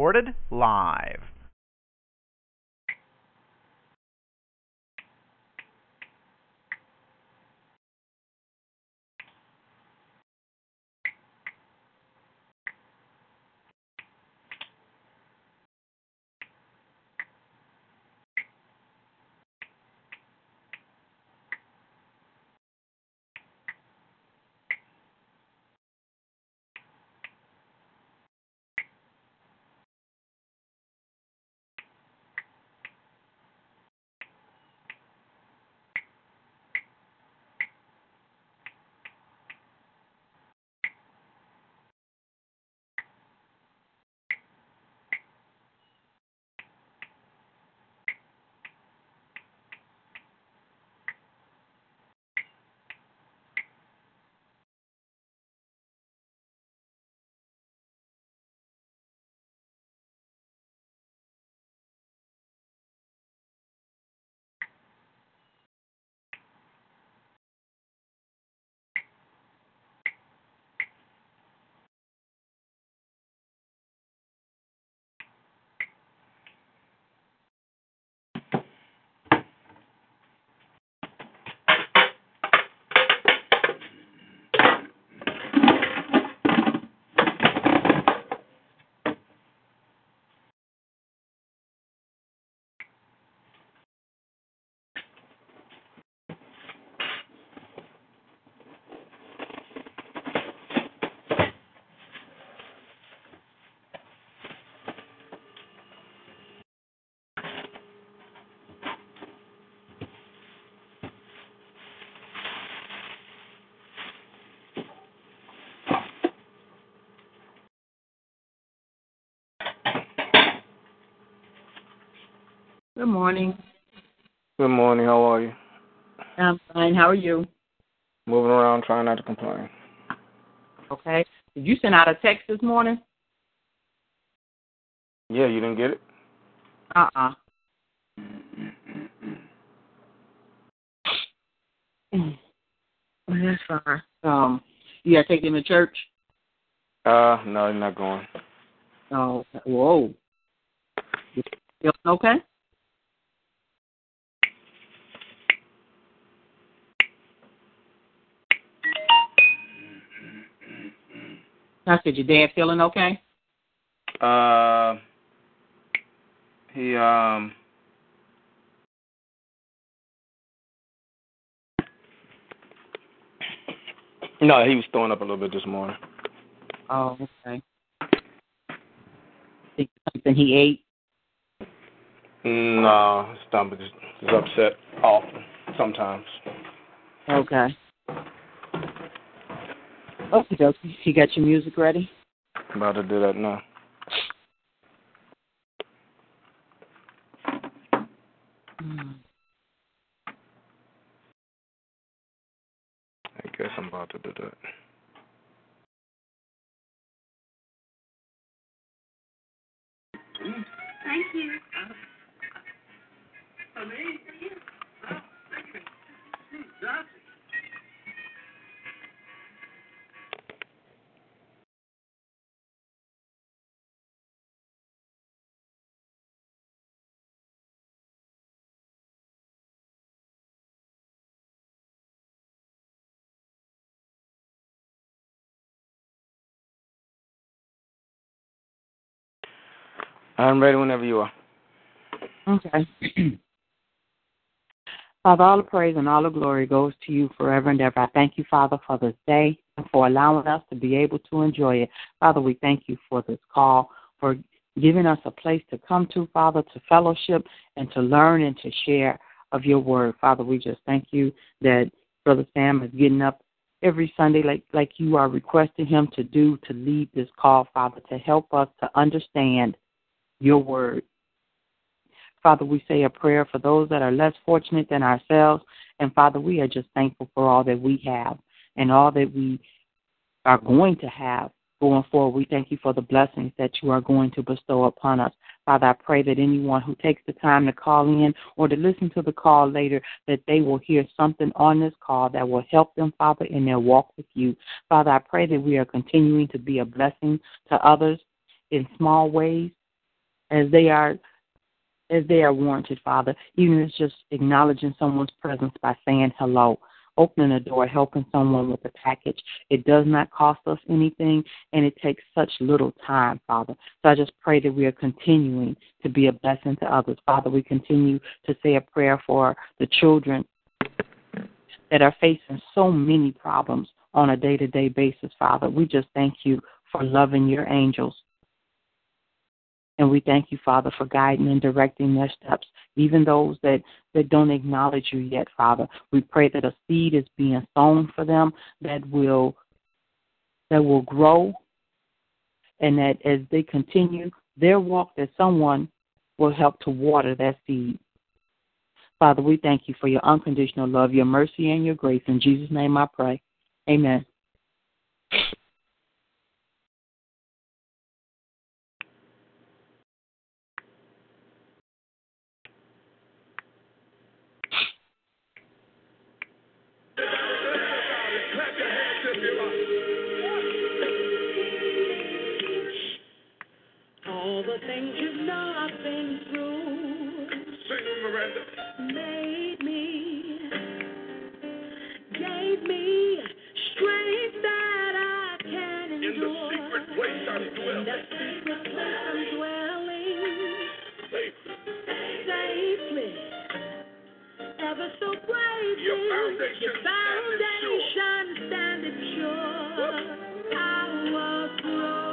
Recorded live. Good morning. Good morning. How are you? I'm fine. How are you? Moving around, trying not to complain. Okay. Did you send out a text this morning? Yeah, you didn't get it? Uh uh That's fine. Um, you gotta take him to church? Uh, no, you're not going. Oh, whoa. You feeling okay? I said, your dad feeling okay? Uh, he um. No, he was throwing up a little bit this morning. Oh, okay. Think something he ate? No, his stomach is upset often, sometimes. Okay. Okay, dokie. You got your music ready? About to do that now. I'm ready whenever you are. Okay. Father, all the praise and all the glory goes to you forever and ever. I thank you, Father, for this day and for allowing us to be able to enjoy it. Father, we thank you for this call, for giving us a place to come to, Father, to fellowship and to learn and to share of your word. Father, we just thank you that Brother Sam is getting up every Sunday, like like you are requesting Him to do to lead this call, Father, to help us to understand Your Word. Father, we say a prayer for those that are less fortunate than ourselves, and Father, we are just thankful for all that we have and all that we are going to have going forward. We thank you for the blessings that you are going to bestow upon us. Father, I pray that anyone who takes the time to call in or to listen to the call later, that they will hear something on this call that will help them, Father, in their walk with you. Father, I pray that we are continuing to be a blessing to others in small ways as they are as they are warranted, Father, even if it's just acknowledging someone's presence by saying hello opening a door, helping someone with a package. It does not cost us anything, and it takes such little time, Father. So I just pray that we are continuing to be a blessing to others. Father, we continue to say a prayer for the children that are facing so many problems on a day to day basis, Father. We just thank you for loving your angels and we thank you, Father, for guiding and directing their steps, even those that, that don't acknowledge you yet, Father. We pray that a seed is being sown for them that will that will grow and that as they continue their walk that someone will help to water that seed. Father, we thank you for your unconditional love, your mercy, and your grace. In Jesus' name I pray. Amen. My plea. And deliver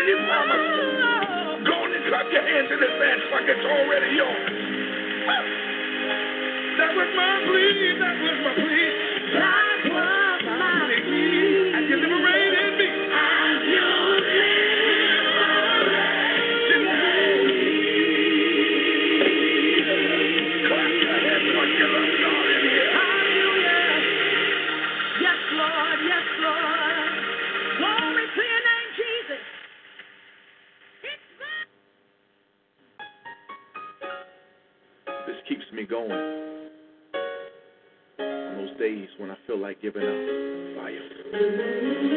to his promise. Go on and clap your hands in advance like it's already yours. That was my plea. That was my plea. like giving up by you.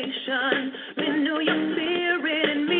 Salvation. Renew your spirit in me,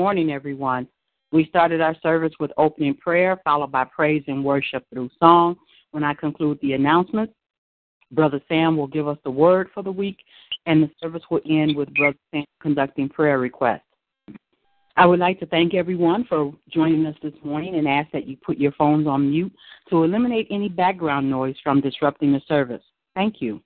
morning, everyone. We started our service with opening prayer, followed by praise and worship through song. When I conclude the announcements, Brother Sam will give us the word for the week, and the service will end with Brother Sam conducting prayer requests. I would like to thank everyone for joining us this morning and ask that you put your phones on mute to eliminate any background noise from disrupting the service. Thank you.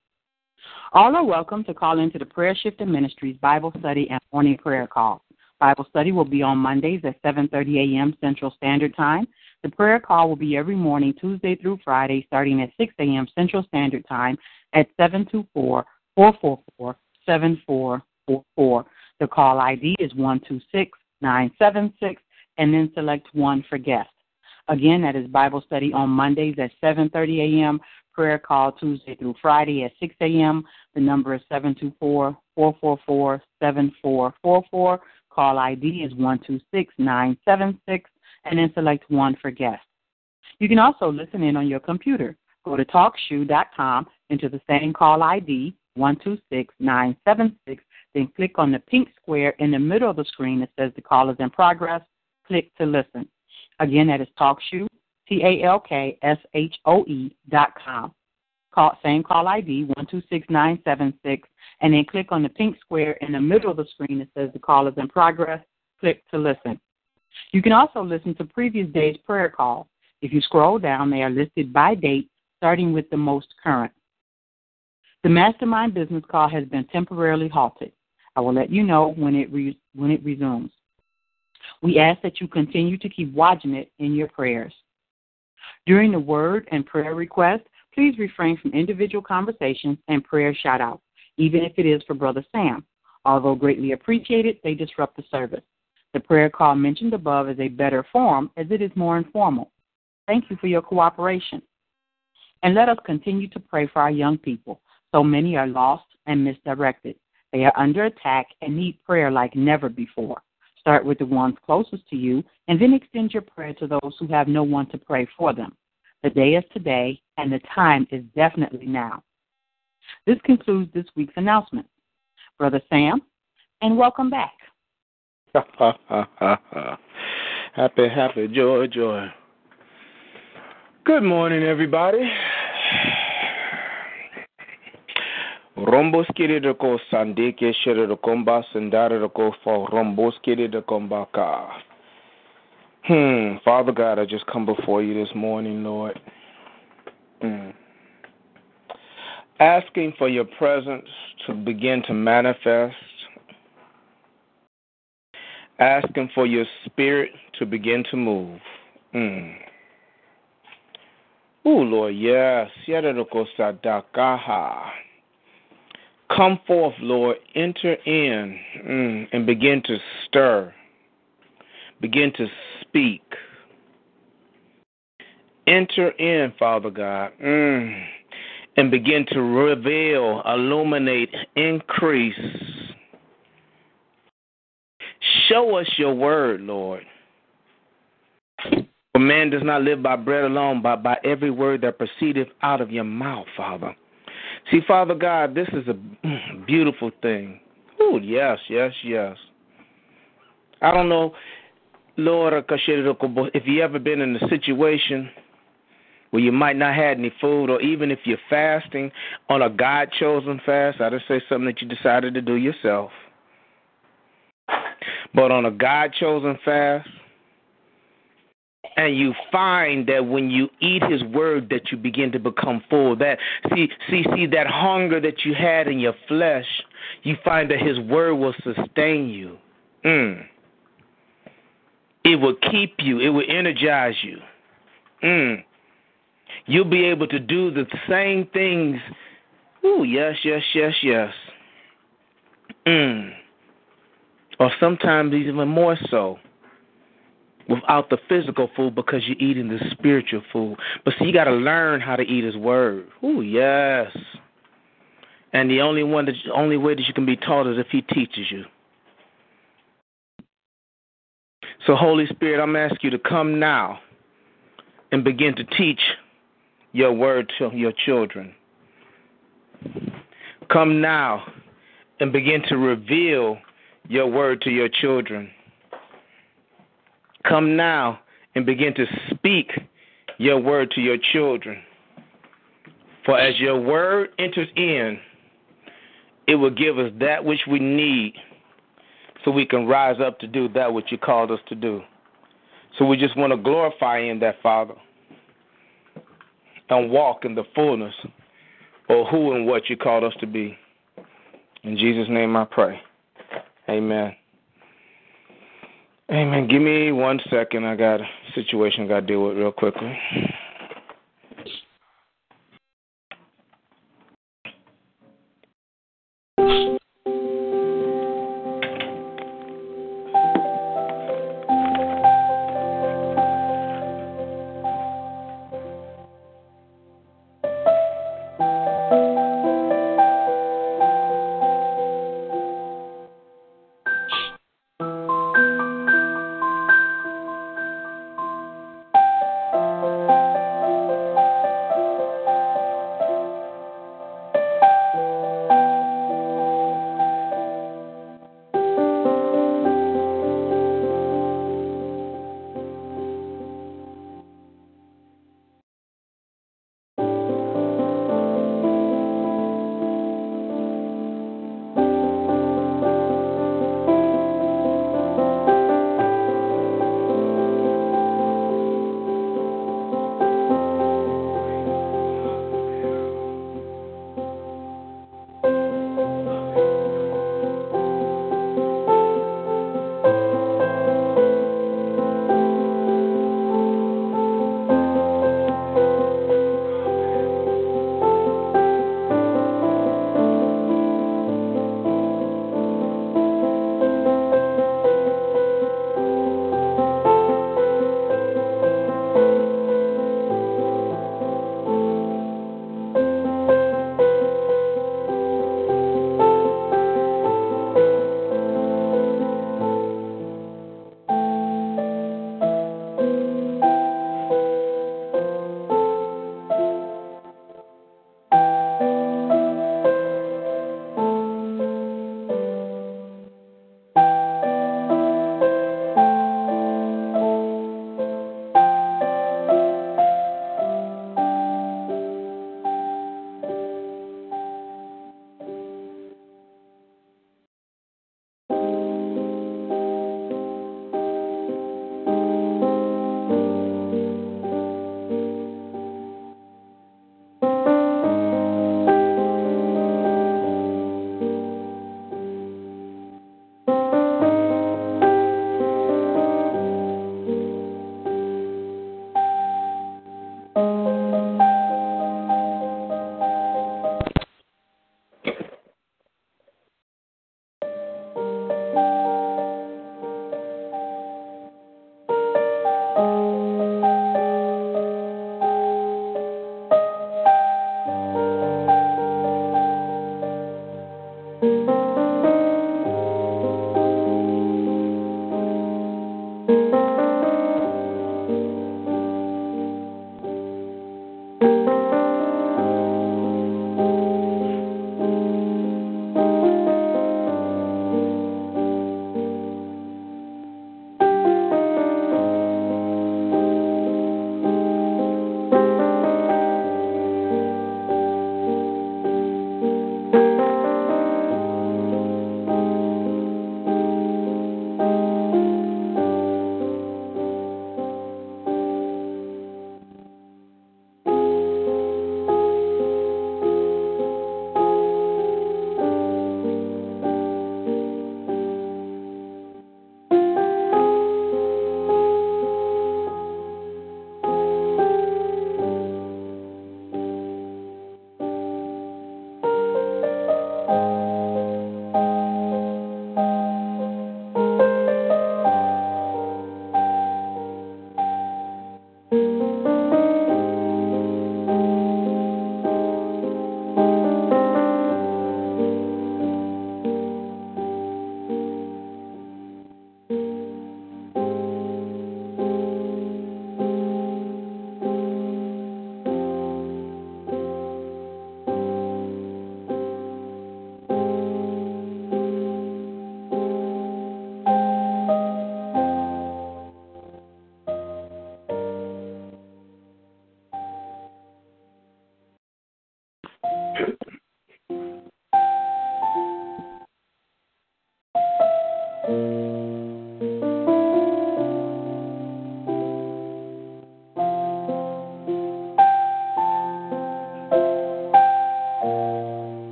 All are welcome to call into the Prayer Shifting Ministries Bible Study and Morning Prayer Call. Bible study will be on Mondays at 7:30 a.m. Central Standard Time. The prayer call will be every morning, Tuesday through Friday, starting at 6 a.m. Central Standard Time at 724-444-7444. The call ID is 126976, and then select one for guests. Again, that is Bible study on Mondays at 7:30 a.m. Prayer call Tuesday through Friday at 6 a.m. The number is 724-444-7444. Call ID is 126976, and then select one for guests. You can also listen in on your computer. Go to TalkShoe.com, enter the same call ID, 126976, then click on the pink square in the middle of the screen that says the call is in progress. Click to listen. Again, that is TalkShoe, T-A-L-K-S-H-O-E dot com. Call, same call ID, 126976, and then click on the pink square in the middle of the screen that says the call is in progress. Click to listen. You can also listen to previous days' prayer calls. If you scroll down, they are listed by date, starting with the most current. The mastermind business call has been temporarily halted. I will let you know when it re- when it resumes. We ask that you continue to keep watching it in your prayers. During the word and prayer request, please refrain from individual conversations and prayer shout outs, even if it is for Brother Sam. Although greatly appreciated, they disrupt the service. The prayer call mentioned above is a better form as it is more informal. Thank you for your cooperation. And let us continue to pray for our young people. So many are lost and misdirected. They are under attack and need prayer like never before. Start with the ones closest to you, and then extend your prayer to those who have no one to pray for them. The day is today, and the time is definitely now. This concludes this week's announcement. Brother Sam, and welcome back. happy, happy, joy, joy. Good morning, everybody. De ko sandike shere de komba de ko romboskiri de kombaka. Hmm, Father God, I just come before you this morning, Lord. Hmm. Asking for your presence to begin to manifest. Asking for your spirit to begin to move. Hmm. Ooh, Lord, yes. Come forth, Lord. Enter in mm, and begin to stir. Begin to speak. Enter in, Father God, mm, and begin to reveal, illuminate, increase. Show us your word, Lord. For man does not live by bread alone, but by every word that proceedeth out of your mouth, Father. See, Father God, this is a beautiful thing. Oh, yes, yes, yes. I don't know, Lord, if you ever been in a situation where you might not have any food, or even if you're fasting on a God chosen fast, I just say something that you decided to do yourself. But on a God chosen fast, and you find that when you eat his word that you begin to become full that see see see that hunger that you had in your flesh you find that his word will sustain you mm. It will keep you it will energize you mm. you'll be able to do the same things Ooh, yes yes yes yes mm. or sometimes even more so without the physical food because you're eating the spiritual food. But see, you got to learn how to eat His Word. Ooh, yes. And the only one that, only way that you can be taught is if He teaches you. So, Holy Spirit, I'm asking you to come now and begin to teach your word to your children. Come now and begin to reveal your word to your children. Come now and begin to speak your word to your children. For as your word enters in, it will give us that which we need so we can rise up to do that which you called us to do. So we just want to glorify in that, Father, and walk in the fullness of who and what you called us to be. In Jesus' name I pray. Amen. Amen. give me one second. I got a situation I got to deal with real quickly.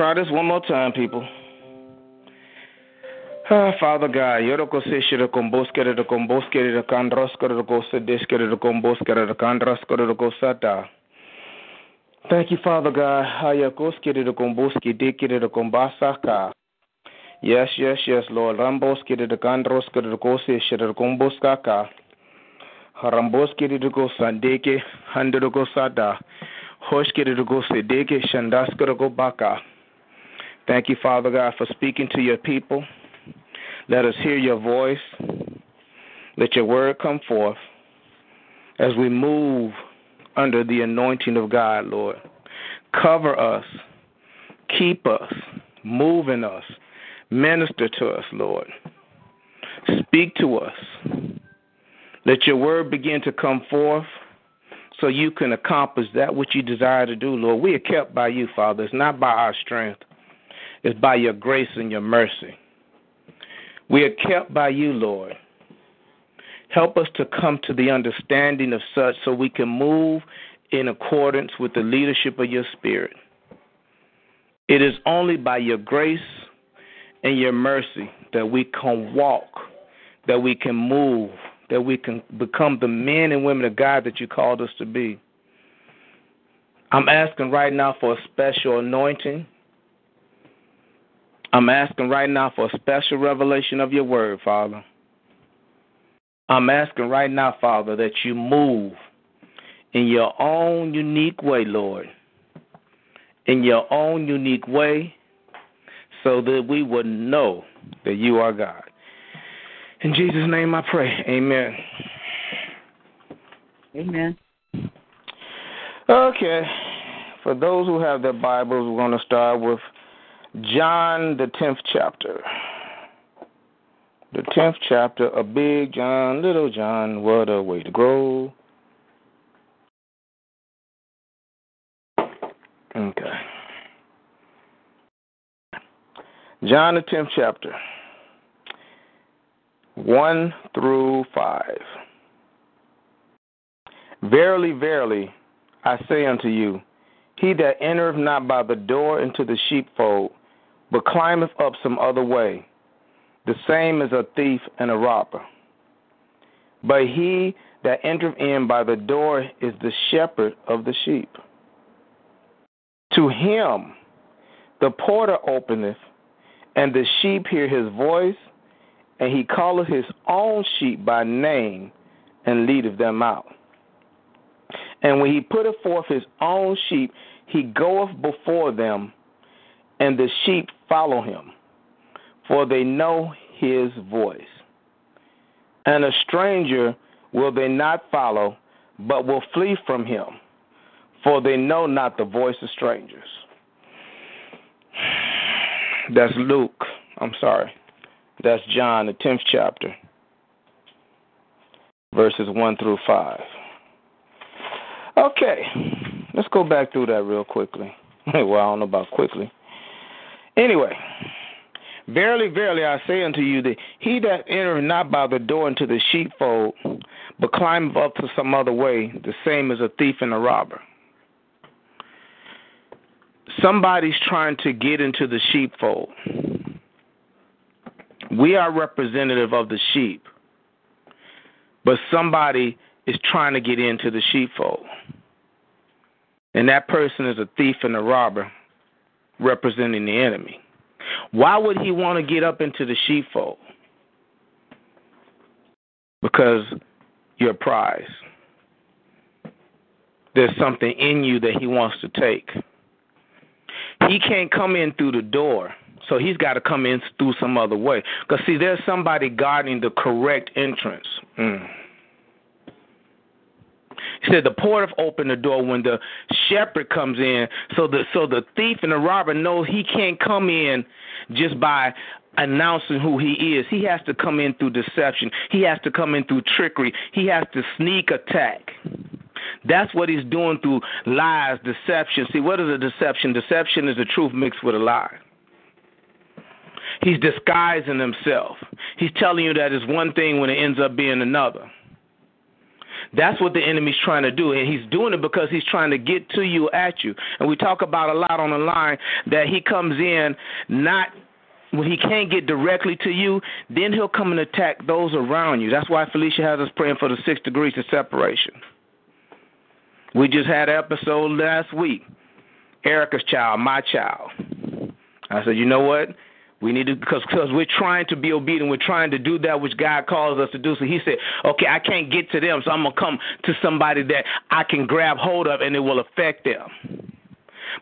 Try this one more time, people. Ah, Father God, yoroko se shira komboskere de komboskere de kandroskere de kose deskere de komboskere de kandraskere de kosata. Thank you, Father God. Hayakoskere de komboski dekere de kombasaka. Yes, yes, yes, Lord. Ramboskere de kandroskere de kose shira de komboskaka. Haramboskere de kosandeke hande de kosada. Hoshkere de kosedeke shandaskere de baka. Thank you, Father God, for speaking to your people. Let us hear your voice. Let your word come forth as we move under the anointing of God, Lord. Cover us, keep us, move in us, minister to us, Lord. Speak to us. Let your word begin to come forth so you can accomplish that which you desire to do, Lord. We are kept by you, Father. It's not by our strength, it's by your grace and your mercy. We are kept by you, Lord. Help us to come to the understanding of such so we can move in accordance with the leadership of your Spirit. It is only by your grace and your mercy that we can walk, that we can move, that we can become the men and women of God that you called us to be. I'm asking right now for a special anointing. I'm asking right now for a special revelation of your word, Father. I'm asking right now, Father, that you move in your own unique way, Lord. In your own unique way, so that we would know that you are God. In Jesus' name I pray. Amen. Amen. Okay. For those who have their Bibles, we're going to start with John, the 10th chapter. The 10th chapter of Big John, Little John, what a way to grow. Okay. John, the 10th chapter, 1 through 5. Verily, verily, I say unto you, he that entereth not by the door into the sheepfold, but climbeth up some other way, the same is a thief and a robber. But he that entereth in by the door is the shepherd of the sheep. To him the porter openeth, and the sheep hear his voice, and he calleth his own sheep by name, and leadeth them out. And when he putteth forth his own sheep, he goeth before them, and the sheep follow him, for they know his voice. And a stranger will they not follow, but will flee from him, for they know not the voice of strangers. That's Luke. I'm sorry. That's John, the 10th chapter, verses 1 through 5. Okay, let's go back through that real quickly. well, I don't know about quickly. Anyway, verily, verily, I say unto you that he that entereth not by the door into the sheepfold, but climbeth up to some other way, the same is a thief and a robber. Somebody's trying to get into the sheepfold. We are representative of the sheep, but somebody is trying to get into the sheepfold. And that person is a thief and a robber representing the enemy. Why would he want to get up into the sheepfold? Because you're a prize. There's something in you that he wants to take. He can't come in through the door, so he's got to come in through some other way. Because, see, there's somebody guarding the correct entrance. Mm. He said the porter opened the door when the shepherd comes in, so the so the thief and the robber knows he can't come in just by announcing who he is. He has to come in through deception. He has to come in through trickery. He has to sneak attack. That's what he's doing through lies, deception. See, what is a deception? Deception is the truth mixed with a lie. He's disguising himself. He's telling you that it's one thing when it ends up being another. That's what the enemy's trying to do, and he's doing it because he's trying to get to you, at you. And we talk about a lot on the line that he comes in not when he can't get directly to you, then he'll come and attack those around you. That's why Felicia has us praying for the six degrees of separation. We just had an episode last week. Erica's child, my child. I said, you know what? We need to because because we're trying to be obedient. We're trying to do that which God calls us to do. So He said, okay, I can't get to them, so I'm gonna come to somebody that I can grab hold of, and it will affect them.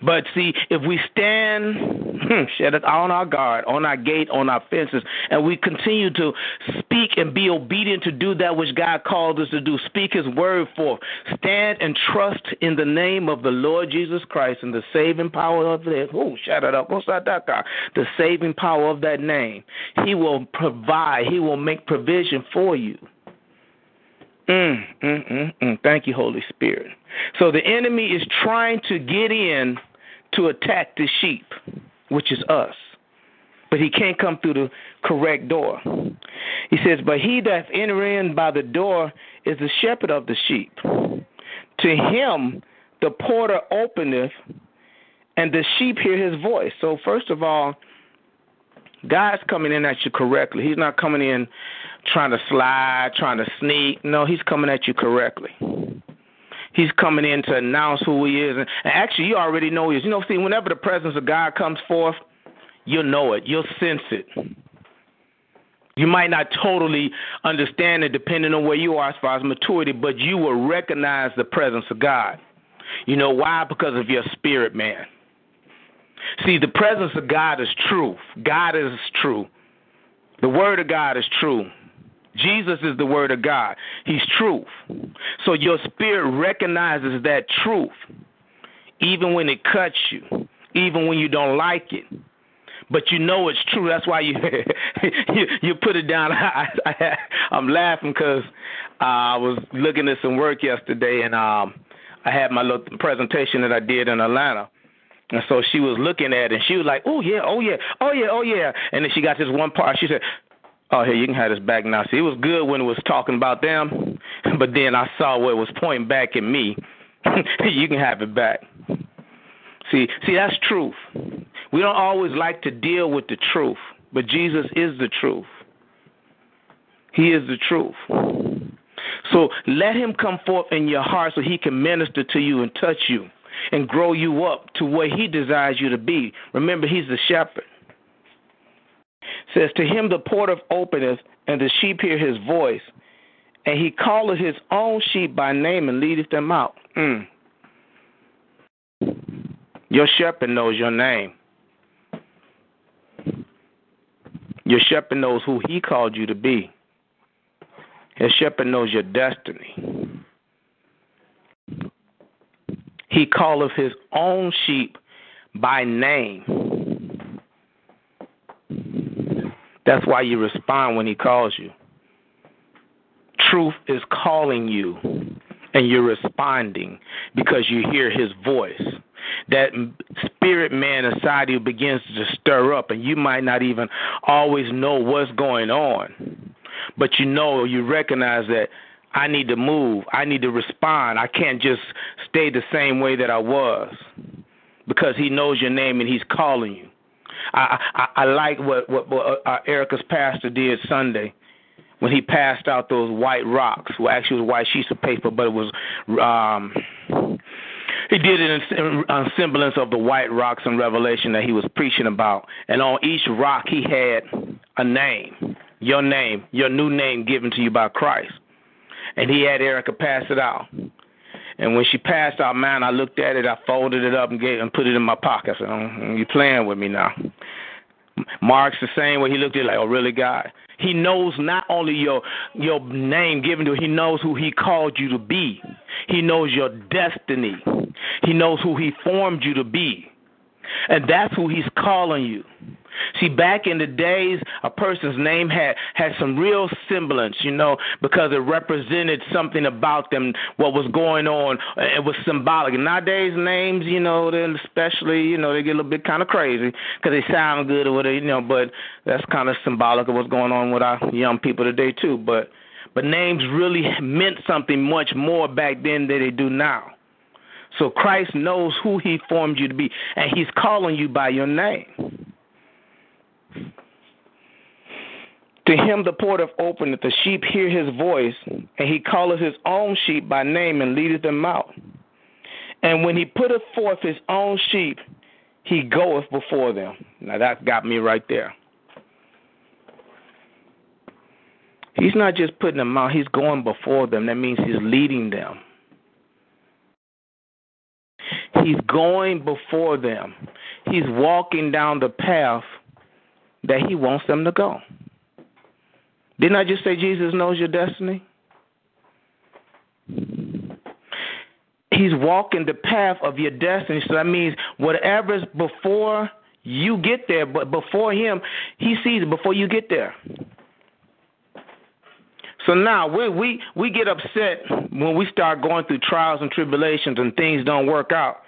But see, if we stand hmm, on our guard, on our gate, on our fences, and we continue to speak and be obedient to do that which God called us to do, speak His word forth, stand and trust in the name of the Lord Jesus Christ and the saving power of that. Oh, shout it up, the saving power of that name. He will provide. He will make provision for you. Mm, mm, mm, mm. Thank you, Holy Spirit. So the enemy is trying to get in to attack the sheep, which is us. But he can't come through the correct door. He says, But he that enter in by the door is the shepherd of the sheep. To him the porter openeth, and the sheep hear his voice. So, first of all, God's coming in at you correctly. He's not coming in trying to slide, trying to sneak. No, he's coming at you correctly. He's coming in to announce who he is. And actually, you already know he is. You know, see, whenever the presence of God comes forth, you'll know it. You'll sense it. You might not totally understand it depending on where you are as far as maturity, but you will recognize the presence of God. You know why? Because of your spirit, man. See, the presence of God is truth. God is true. The word of God is true. Jesus is the word of God. He's truth. So your spirit recognizes that truth, even when it cuts you, even when you don't like it. But you know it's true. That's why you you, you put it down. I, I'm laughing because uh, I was looking at some work yesterday, and um, I had my little presentation that I did in Atlanta. And so she was looking at it, and she was like, "Oh yeah, oh yeah, oh yeah, oh yeah." And then she got this one part. She said, Oh, here you can have this back now. See, it was good when it was talking about them, but then I saw where it was pointing back at me. you can have it back. See, see, that's truth. We don't always like to deal with the truth, but Jesus is the truth. He is the truth. So let him come forth in your heart so he can minister to you and touch you and grow you up to what he desires you to be. Remember, he's the shepherd says, To him the port porter openeth, and the sheep hear his voice, and he calleth his own sheep by name and leadeth them out. Mm. Your shepherd knows your name. Your shepherd knows who he called you to be. His shepherd knows your destiny. He calleth his own sheep by name. That's why you respond when he calls you. Truth is calling you, and you're responding because you hear his voice. That spirit man inside you begins to stir up, and you might not even always know what's going on. But you know, you recognize that I need to move, I need to respond. I can't just stay the same way that I was because he knows your name and he's calling you. I I, I like what what, what uh, Erica's pastor did Sunday when he passed out those white rocks. Well, actually, it was white sheets of paper, but it was um, he did it in, in semblance of the white rocks in Revelation that he was preaching about. And on each rock, he had a name, your name, your new name given to you by Christ. And he had Erica pass it out. And when she passed out mine, I looked at it, I folded it up and gave and put it in my pocket. I said, oh, "You playing with me now?" Mark's the same way. He looked at it like, "Oh, really, God?" He knows not only your your name given to him, he knows who he called you to be. He knows your destiny. He knows who he formed you to be. And that's who he's calling you. See, back in the days, a person's name had had some real semblance, you know, because it represented something about them, what was going on. It was symbolic. nowadays, names, you know, then especially, you know, they get a little bit kind of crazy because they sound good or whatever, you know. But that's kind of symbolic of what's going on with our young people today too. But But names really meant something much more back then than they do now. So Christ knows who he formed you to be, and he's calling you by your name. To him the porter openeth, the sheep hear his voice, and he calleth his own sheep by name and leadeth them out. And when he putteth forth his own sheep, he goeth before them. Now that got me right there. He's not just putting them out, he's going before them. That means he's leading them. He's going before them. He's walking down the path that he wants them to go. Didn't I just say Jesus knows your destiny? He's walking the path of your destiny. So that means whatever's before you get there, but before him, he sees it before you get there. So now we we we get upset when we start going through trials and tribulations and things don't work out.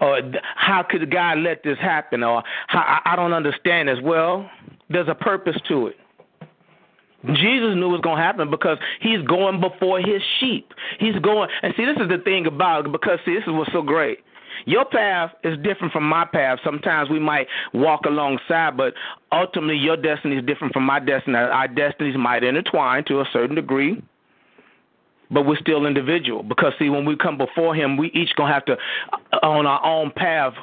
Or how could God let this happen? Or how, I don't understand this. Well, there's a purpose to it. Jesus knew it was going to happen because he's going before his sheep. He's going, and see, this is the thing about it, because see, this is what's so great. Your path is different from my path. Sometimes we might walk alongside, but ultimately your destiny is different from my destiny. Our destinies might intertwine to a certain degree, but we're still individual. Because see, when we come before Him, we each gonna have to, uh, on our own path,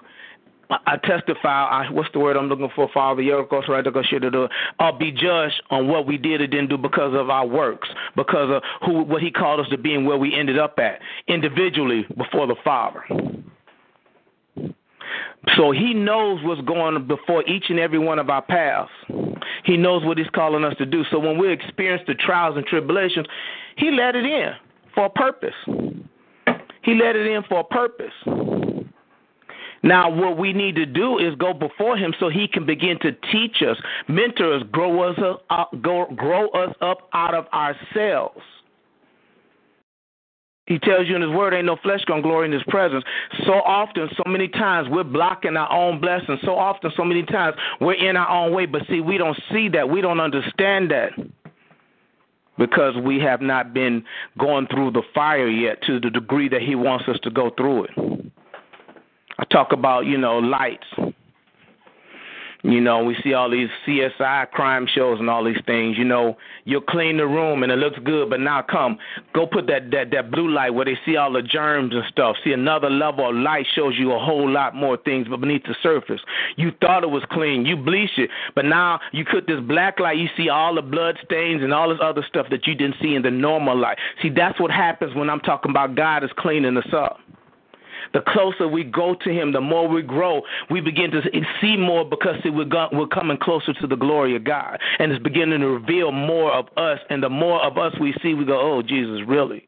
I testify. I, what's the word I'm looking for, Father? I'll be judged on what we did or didn't do because of our works, because of who, what He called us to be, and where we ended up at individually before the Father. So He knows what's going before each and every one of our paths. He knows what He's calling us to do. So when we experience the trials and tribulations, He let it in for a purpose. He let it in for a purpose. Now, what we need to do is go before Him so He can begin to teach us, mentor us, grow us up, uh, grow us up out of ourselves. He tells you in His Word, ain't no flesh gonna glory in His presence. So often, so many times, we're blocking our own blessings. So often, so many times, we're in our own way. But see, we don't see that. We don't understand that because we have not been going through the fire yet to the degree that He wants us to go through it. I talk about, you know, lights. You know, we see all these CSI crime shows and all these things. You know, you'll clean the room and it looks good, but now come, go put that that that blue light where they see all the germs and stuff. See another level of light shows you a whole lot more things but beneath the surface. You thought it was clean, you bleach it, but now you put this black light, you see all the blood stains and all this other stuff that you didn't see in the normal light. See, that's what happens when I'm talking about God is cleaning us up. The closer we go to Him, the more we grow. We begin to see more because see, we're, we're coming closer to the glory of God. And it's beginning to reveal more of us. And the more of us we see, we go, oh, Jesus, really?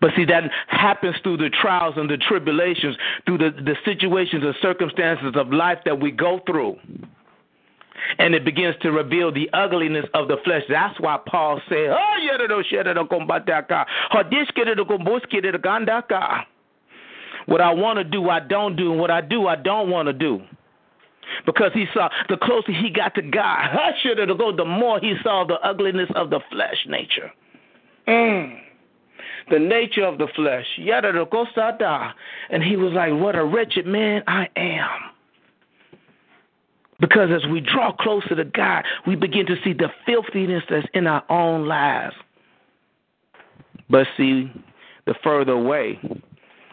But see, that happens through the trials and the tribulations, through the, the situations and circumstances of life that we go through. And it begins to reveal the ugliness of the flesh. That's why Paul said, Oh, what I want to do, I don't do, and what I do, I don't want to do. Because he saw the closer he got to God, to go, the more he saw the ugliness of the flesh nature. Mm. The nature of the flesh. And he was like, What a wretched man I am. Because as we draw closer to God, we begin to see the filthiness that's in our own lives. But see, the further away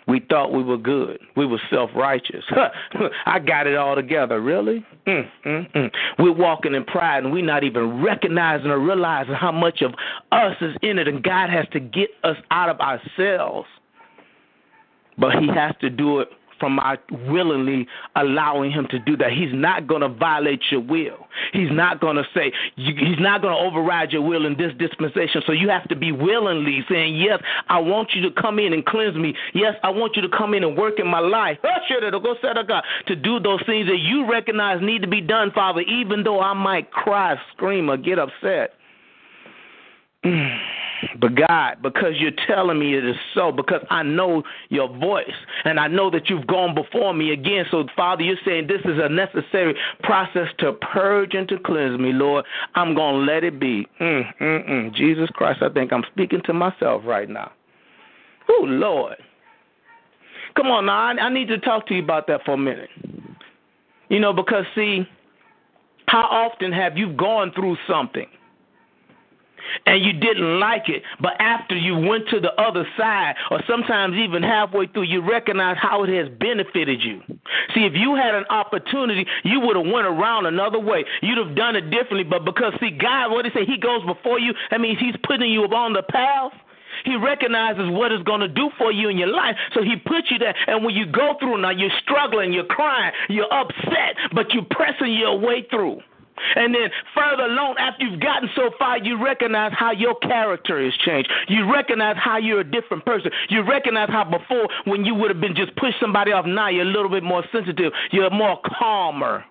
we thought we were good. We were self righteous. I got it all together. Really? Mm, mm, mm. We're walking in pride and we're not even recognizing or realizing how much of us is in it. And God has to get us out of ourselves. But He has to do it from my willingly allowing him to do that. He's not going to violate your will. He's not going to say, he's not going to override your will in this dispensation. So you have to be willingly saying, Yes, I want you to come in and cleanse me. Yes, I want you to come in and work in my life. To do those things that you recognize need to be done, Father, even though I might cry, scream, or get upset. But God, because you're telling me it is so, because I know your voice and I know that you've gone before me again. So, Father, you're saying this is a necessary process to purge and to cleanse me, Lord. I'm going to let it be. Mm, mm, mm. Jesus Christ, I think I'm speaking to myself right now. Oh, Lord. Come on now, I, I need to talk to you about that for a minute. You know, because see, how often have you gone through something? And you didn't like it, but after you went to the other side, or sometimes even halfway through, you recognize how it has benefited you. See, if you had an opportunity, you would have went around another way. You'd have done it differently, but because see, God, what he say, He goes before you. That means He's putting you on the path. He recognizes what it's going to do for you in your life. So he puts you there. And when you go through now, you're struggling, you're crying, you're upset, but you're pressing your way through. And then further along, after you've gotten so far, you recognize how your character has changed. You recognize how you're a different person. You recognize how before, when you would have been just push somebody off, now you're a little bit more sensitive. You're more calmer.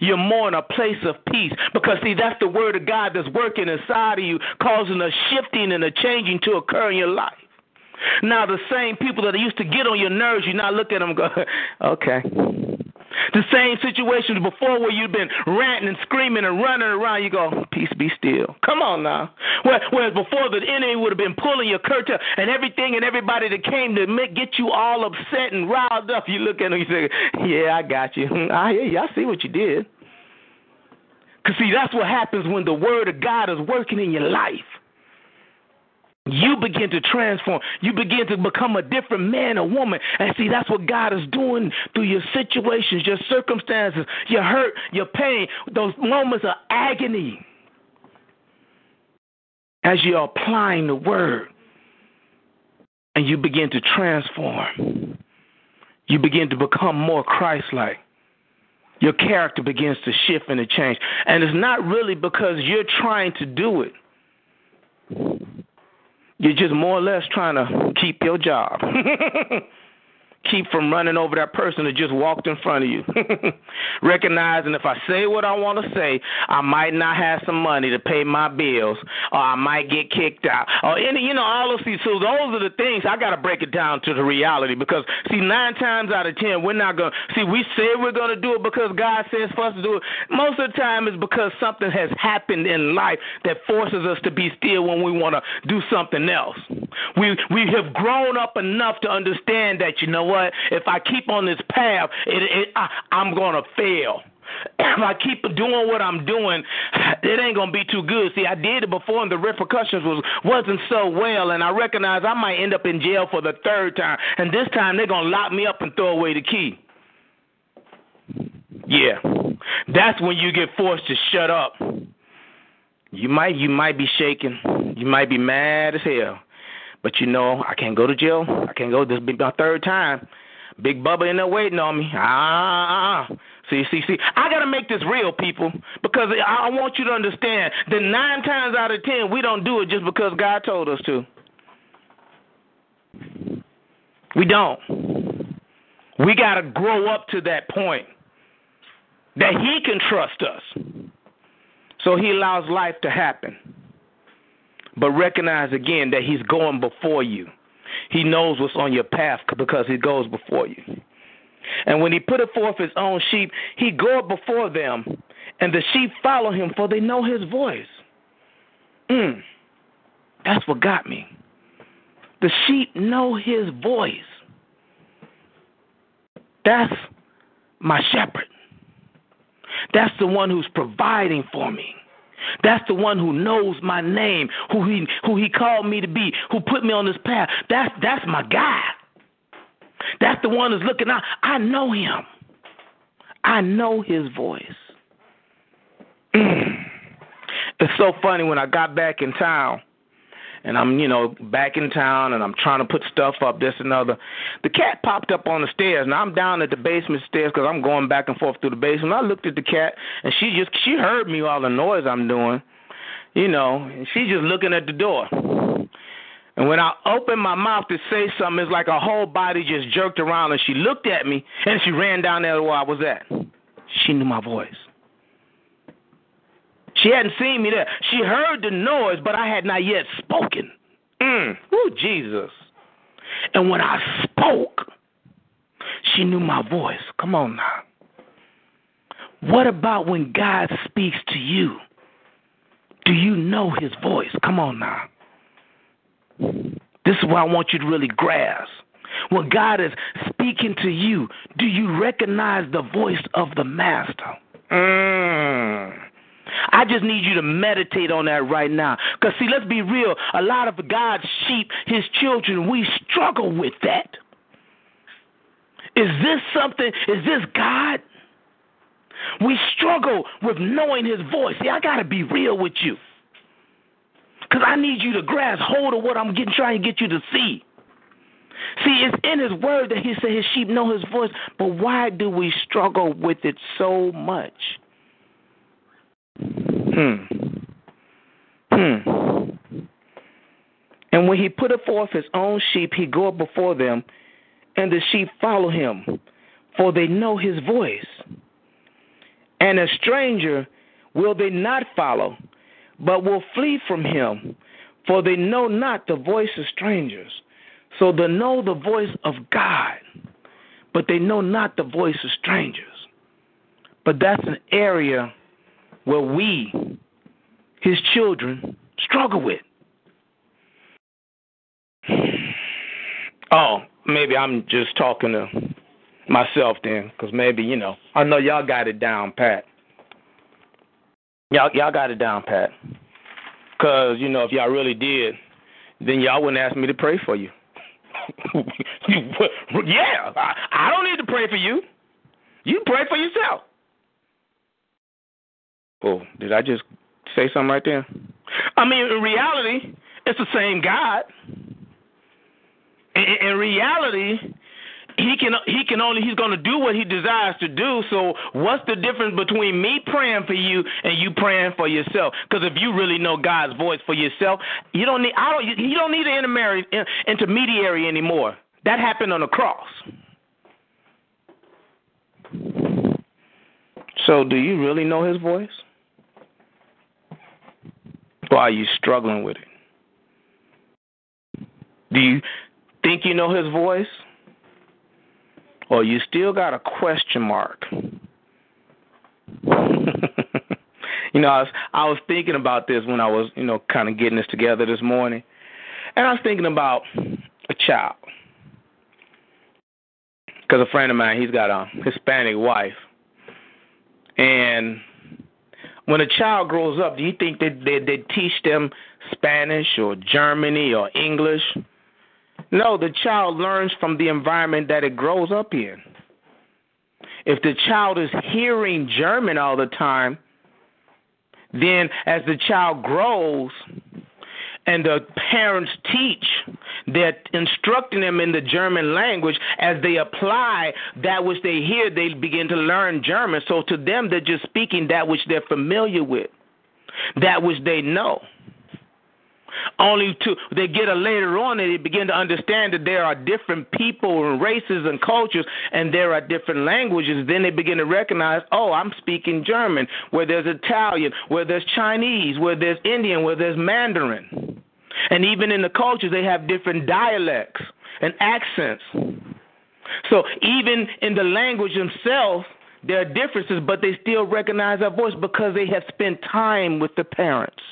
You're more in a place of peace. Because, see, that's the word of God that's working inside of you, causing a shifting and a changing to occur in your life. Now, the same people that used to get on your nerves, you now look at them go, okay. The same situations before where you've been ranting and screaming and running around, you go, peace be still. Come on now. Whereas before the enemy would have been pulling your curtain and everything and everybody that came to get you all upset and riled up, you look at them you say, yeah, I got you. Hmm, I hear you. I see what you did. Because, see, that's what happens when the word of God is working in your life you begin to transform. You begin to become a different man or woman. And see, that's what God is doing through your situations, your circumstances, your hurt, your pain, those moments of agony. As you're applying the word and you begin to transform, you begin to become more Christ like. Your character begins to shift and to change. And it's not really because you're trying to do it. You're just more or less trying to keep your job. keep from running over that person that just walked in front of you. Recognizing if I say what I want to say, I might not have some money to pay my bills, or I might get kicked out, or any, you know, all of these. So those are the things I got to break it down to the reality because see, nine times out of ten, we're not gonna see. We say we're gonna do it because God says for us to do it. Most of the time, it's because something has happened in life that forces us to be still when we want to do something else. We we have grown up enough to understand that you know what? If I keep on this path, it, it, I, I'm to fail. If I keep doing what I'm doing, it ain't gonna be too good. See, I did it before, and the repercussions was wasn't so well, and I recognize I might end up in jail for the third time, and this time they're gonna lock me up and throw away the key. Yeah, that's when you get forced to shut up. You might you might be shaking, you might be mad as hell, but you know I can't go to jail. I can't go. This will be my third time. Big Bubba in there waiting on me. Ah, see, see, see. I gotta make this real, people, because I want you to understand that nine times out of ten we don't do it just because God told us to. We don't. We gotta grow up to that point that He can trust us. So He allows life to happen. But recognize again that He's going before you. He knows what's on your path because he goes before you. And when he put forth his own sheep, he goeth before them, and the sheep follow him, for they know his voice. Mm, that's what got me. The sheep know his voice. That's my shepherd. That's the one who's providing for me. That's the one who knows my name, who he who he called me to be, who put me on this path. That's that's my guy. That's the one who's looking out. I know him. I know his voice. It's so funny when I got back in town and I'm, you know, back in town and I'm trying to put stuff up, this and other. The cat popped up on the stairs. Now I'm down at the basement stairs because I'm going back and forth through the basement. I looked at the cat and she just she heard me all the noise I'm doing, you know, and she's just looking at the door. And when I opened my mouth to say something, it's like her whole body just jerked around and she looked at me and she ran down there where I was at. She knew my voice. She hadn't seen me there. She heard the noise, but I had not yet spoken. Mm. Ooh, Jesus. And when I spoke, she knew my voice. Come on now. What about when God speaks to you? Do you know his voice? Come on now. This is what I want you to really grasp. When God is speaking to you, do you recognize the voice of the Master? Mm. I just need you to meditate on that right now. Because, see, let's be real. A lot of God's sheep, his children, we struggle with that. Is this something? Is this God? We struggle with knowing his voice. See, I got to be real with you. Because I need you to grasp hold of what I'm getting, trying to get you to see. See, it's in his word that he said his sheep know his voice, but why do we struggle with it so much? Hmm. Hmm. And when he putteth forth his own sheep, he goeth before them, and the sheep follow him, for they know his voice. And a stranger will they not follow, but will flee from him, for they know not the voice of strangers. So they know the voice of God, but they know not the voice of strangers. But that's an area where we, his children, struggle with. Oh, maybe I'm just talking to myself then, because maybe you know I know y'all got it down pat. Y'all y'all got it down pat. Cause you know if y'all really did, then y'all wouldn't ask me to pray for you. yeah, I, I don't need to pray for you. You pray for yourself. Oh, did I just say something right there? I mean, in reality, it's the same God. In, in reality, he can he can only he's going to do what he desires to do. So what's the difference between me praying for you and you praying for yourself? Because if you really know God's voice for yourself, you don't need I don't you don't need an intermediary anymore. That happened on the cross. So do you really know His voice? Or are you struggling with it? Do you think you know His voice? Or you still got a question mark? you know, I was I was thinking about this when I was, you know, kind of getting this together this morning. And I was thinking about a child. Cuz a friend of mine, he's got a Hispanic wife. And when a child grows up, do you think that they, they teach them Spanish or Germany or English? No, the child learns from the environment that it grows up in. If the child is hearing German all the time, then as the child grows and the parents teach, they're instructing them in the German language. As they apply that which they hear, they begin to learn German. So to them, they're just speaking that which they're familiar with, that which they know. Only to they get a later on and they begin to understand that there are different people and races and cultures and there are different languages. Then they begin to recognize, oh, I'm speaking German, where there's Italian, where there's Chinese, where there's Indian, where there's Mandarin. And even in the cultures they have different dialects and accents. So even in the language themselves, there are differences, but they still recognize our voice because they have spent time with the parents.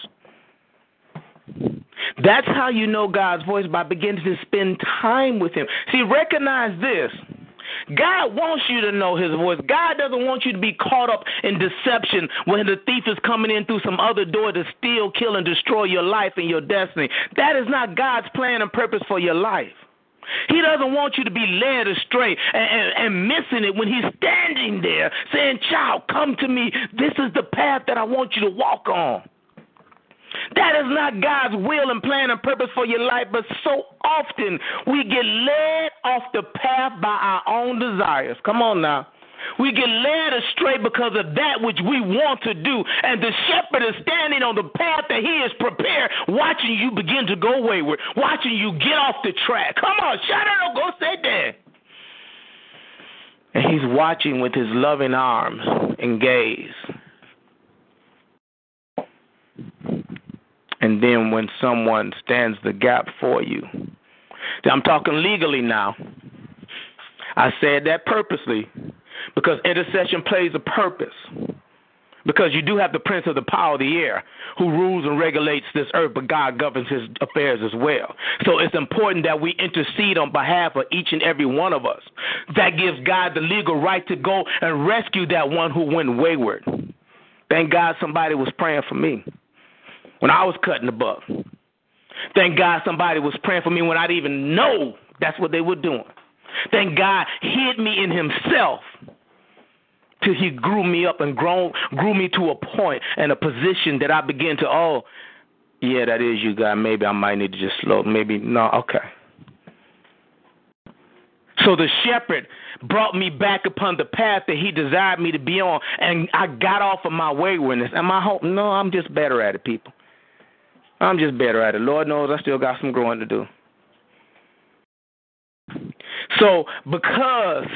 That's how you know God's voice by beginning to spend time with Him. See, recognize this. God wants you to know His voice. God doesn't want you to be caught up in deception when the thief is coming in through some other door to steal, kill, and destroy your life and your destiny. That is not God's plan and purpose for your life. He doesn't want you to be led astray and, and, and, missing it when he's standing there saying, Child, come to me. This is the path that I want you to walk on. That is not God's will and plan and purpose for your life, but so often we get led off the path by our own desires. Come on now. We get led astray because of that which we want to do. And the shepherd is standing on the path that he is prepared, watching you begin to go wayward, watching you get off the track. Come on, shut up, go sit there. And he's watching with his loving arms and gaze. And then when someone stands the gap for you. I'm talking legally now. I said that purposely because intercession plays a purpose. Because you do have the prince of the power of the air who rules and regulates this earth, but God governs his affairs as well. So it's important that we intercede on behalf of each and every one of us. That gives God the legal right to go and rescue that one who went wayward. Thank God somebody was praying for me when I was cutting the buck. Thank God somebody was praying for me when I didn't even know that's what they were doing. Thank God hid me in himself till he grew me up and grown grew me to a point and a position that I began to oh yeah that is you God. Maybe I might need to just slow maybe no okay. So the shepherd brought me back upon the path that he desired me to be on and I got off of my waywardness. And my hope? No I'm just better at it people I'm just better at it Lord knows I still got some growing to do so, because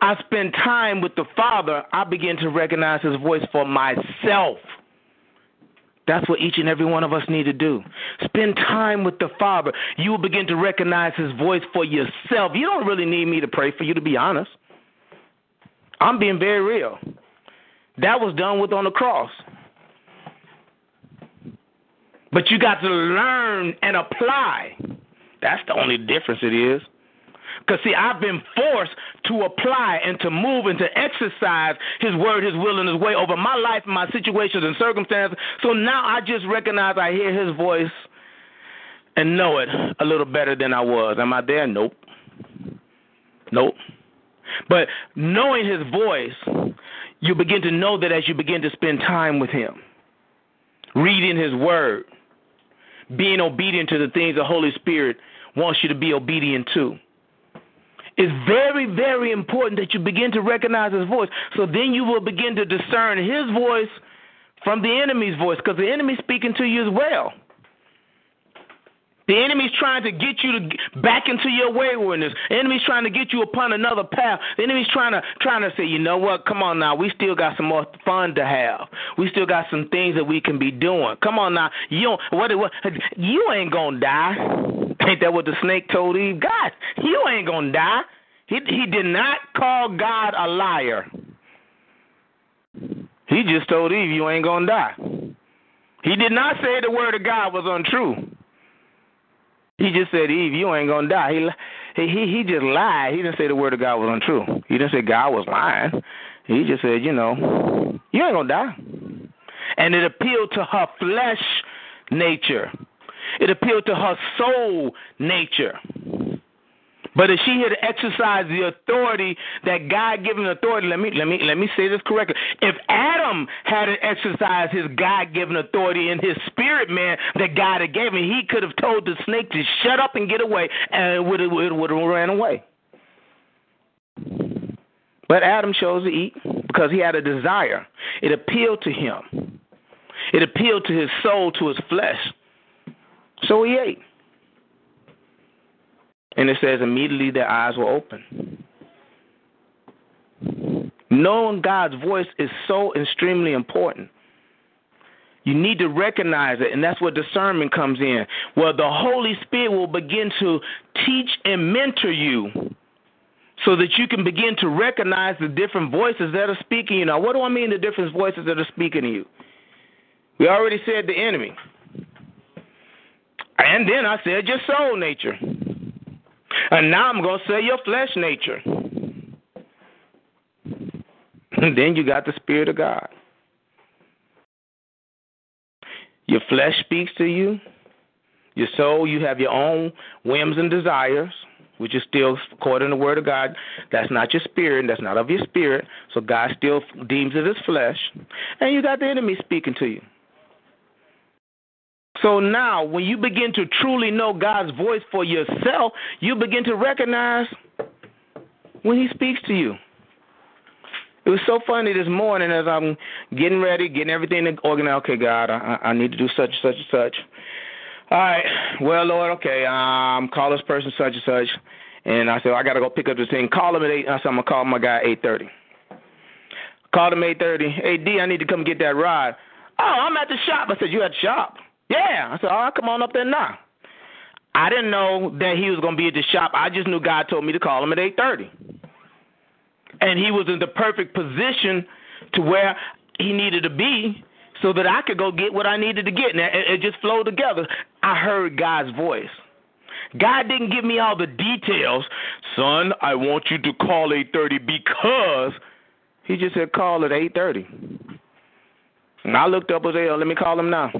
I spend time with the Father, I begin to recognize His voice for myself. That's what each and every one of us need to do. Spend time with the Father. You will begin to recognize His voice for yourself. You don't really need me to pray for you, to be honest. I'm being very real. That was done with on the cross. But you got to learn and apply. That's the only difference it is. Because, see, I've been forced to apply and to move and to exercise His word, His will, and His way over my life and my situations and circumstances. So now I just recognize I hear His voice and know it a little better than I was. Am I there? Nope. Nope. But knowing His voice, you begin to know that as you begin to spend time with Him, reading His word, being obedient to the things the Holy Spirit wants you to be obedient to. It's very, very important that you begin to recognize his voice. So then you will begin to discern his voice from the enemy's voice because the enemy's speaking to you as well. The enemy's trying to get you to back into your waywardness. The enemy's trying to get you upon another path. The enemy's trying to trying to say, you know what? Come on now, we still got some more fun to have. We still got some things that we can be doing. Come on now, you don't, what, what you ain't gonna die. Ain't that what the snake told Eve? God, you ain't gonna die. He he did not call God a liar. He just told Eve, you ain't gonna die. He did not say the word of God was untrue. He just said, Eve, you ain't gonna die. He he he just lied. He didn't say the word of God was untrue. He didn't say God was lying. He just said, you know, you ain't gonna die. And it appealed to her flesh nature. It appealed to her soul nature. But if she had exercised the authority that God given authority, let me let me let me say this correctly. If Adam had exercised his God given authority in his spirit man that God had given, he could have told the snake to shut up and get away, and it would have, it would have ran away. But Adam chose to eat because he had a desire. It appealed to him. It appealed to his soul, to his flesh. So he ate. And it says, immediately their eyes were open. Knowing God's voice is so extremely important. You need to recognize it, and that's where discernment comes in. Where the Holy Spirit will begin to teach and mentor you so that you can begin to recognize the different voices that are speaking you. Now, what do I mean the different voices that are speaking to you? We already said the enemy. And then I said your soul nature. And now I'm going to say your flesh nature. And then you got the Spirit of God. Your flesh speaks to you. Your soul, you have your own whims and desires, which is still according to the Word of God. That's not your spirit. That's not of your spirit. So God still deems it as flesh. And you got the enemy speaking to you. So now, when you begin to truly know God's voice for yourself, you begin to recognize when He speaks to you. It was so funny this morning as I'm getting ready, getting everything organized. Okay, God, I, I need to do such and such and such. All right, well, Lord, okay, um, call this person such and such. And I said, well, I got to go pick up this thing. Call him at 8. I said, I'm going to call my guy at 8.30. Called him 8.30. Hey, D, I need to come get that ride. Oh, I'm at the shop. I said, you at the shop? Yeah. I said, all right, come on up there now. I didn't know that he was going to be at the shop. I just knew God told me to call him at 8:30. And he was in the perfect position to where he needed to be so that I could go get what I needed to get. And it, it just flowed together. I heard God's voice. God didn't give me all the details. Son, I want you to call 8:30 because he just said call at 8:30. And I looked up and said, oh, let me call him now.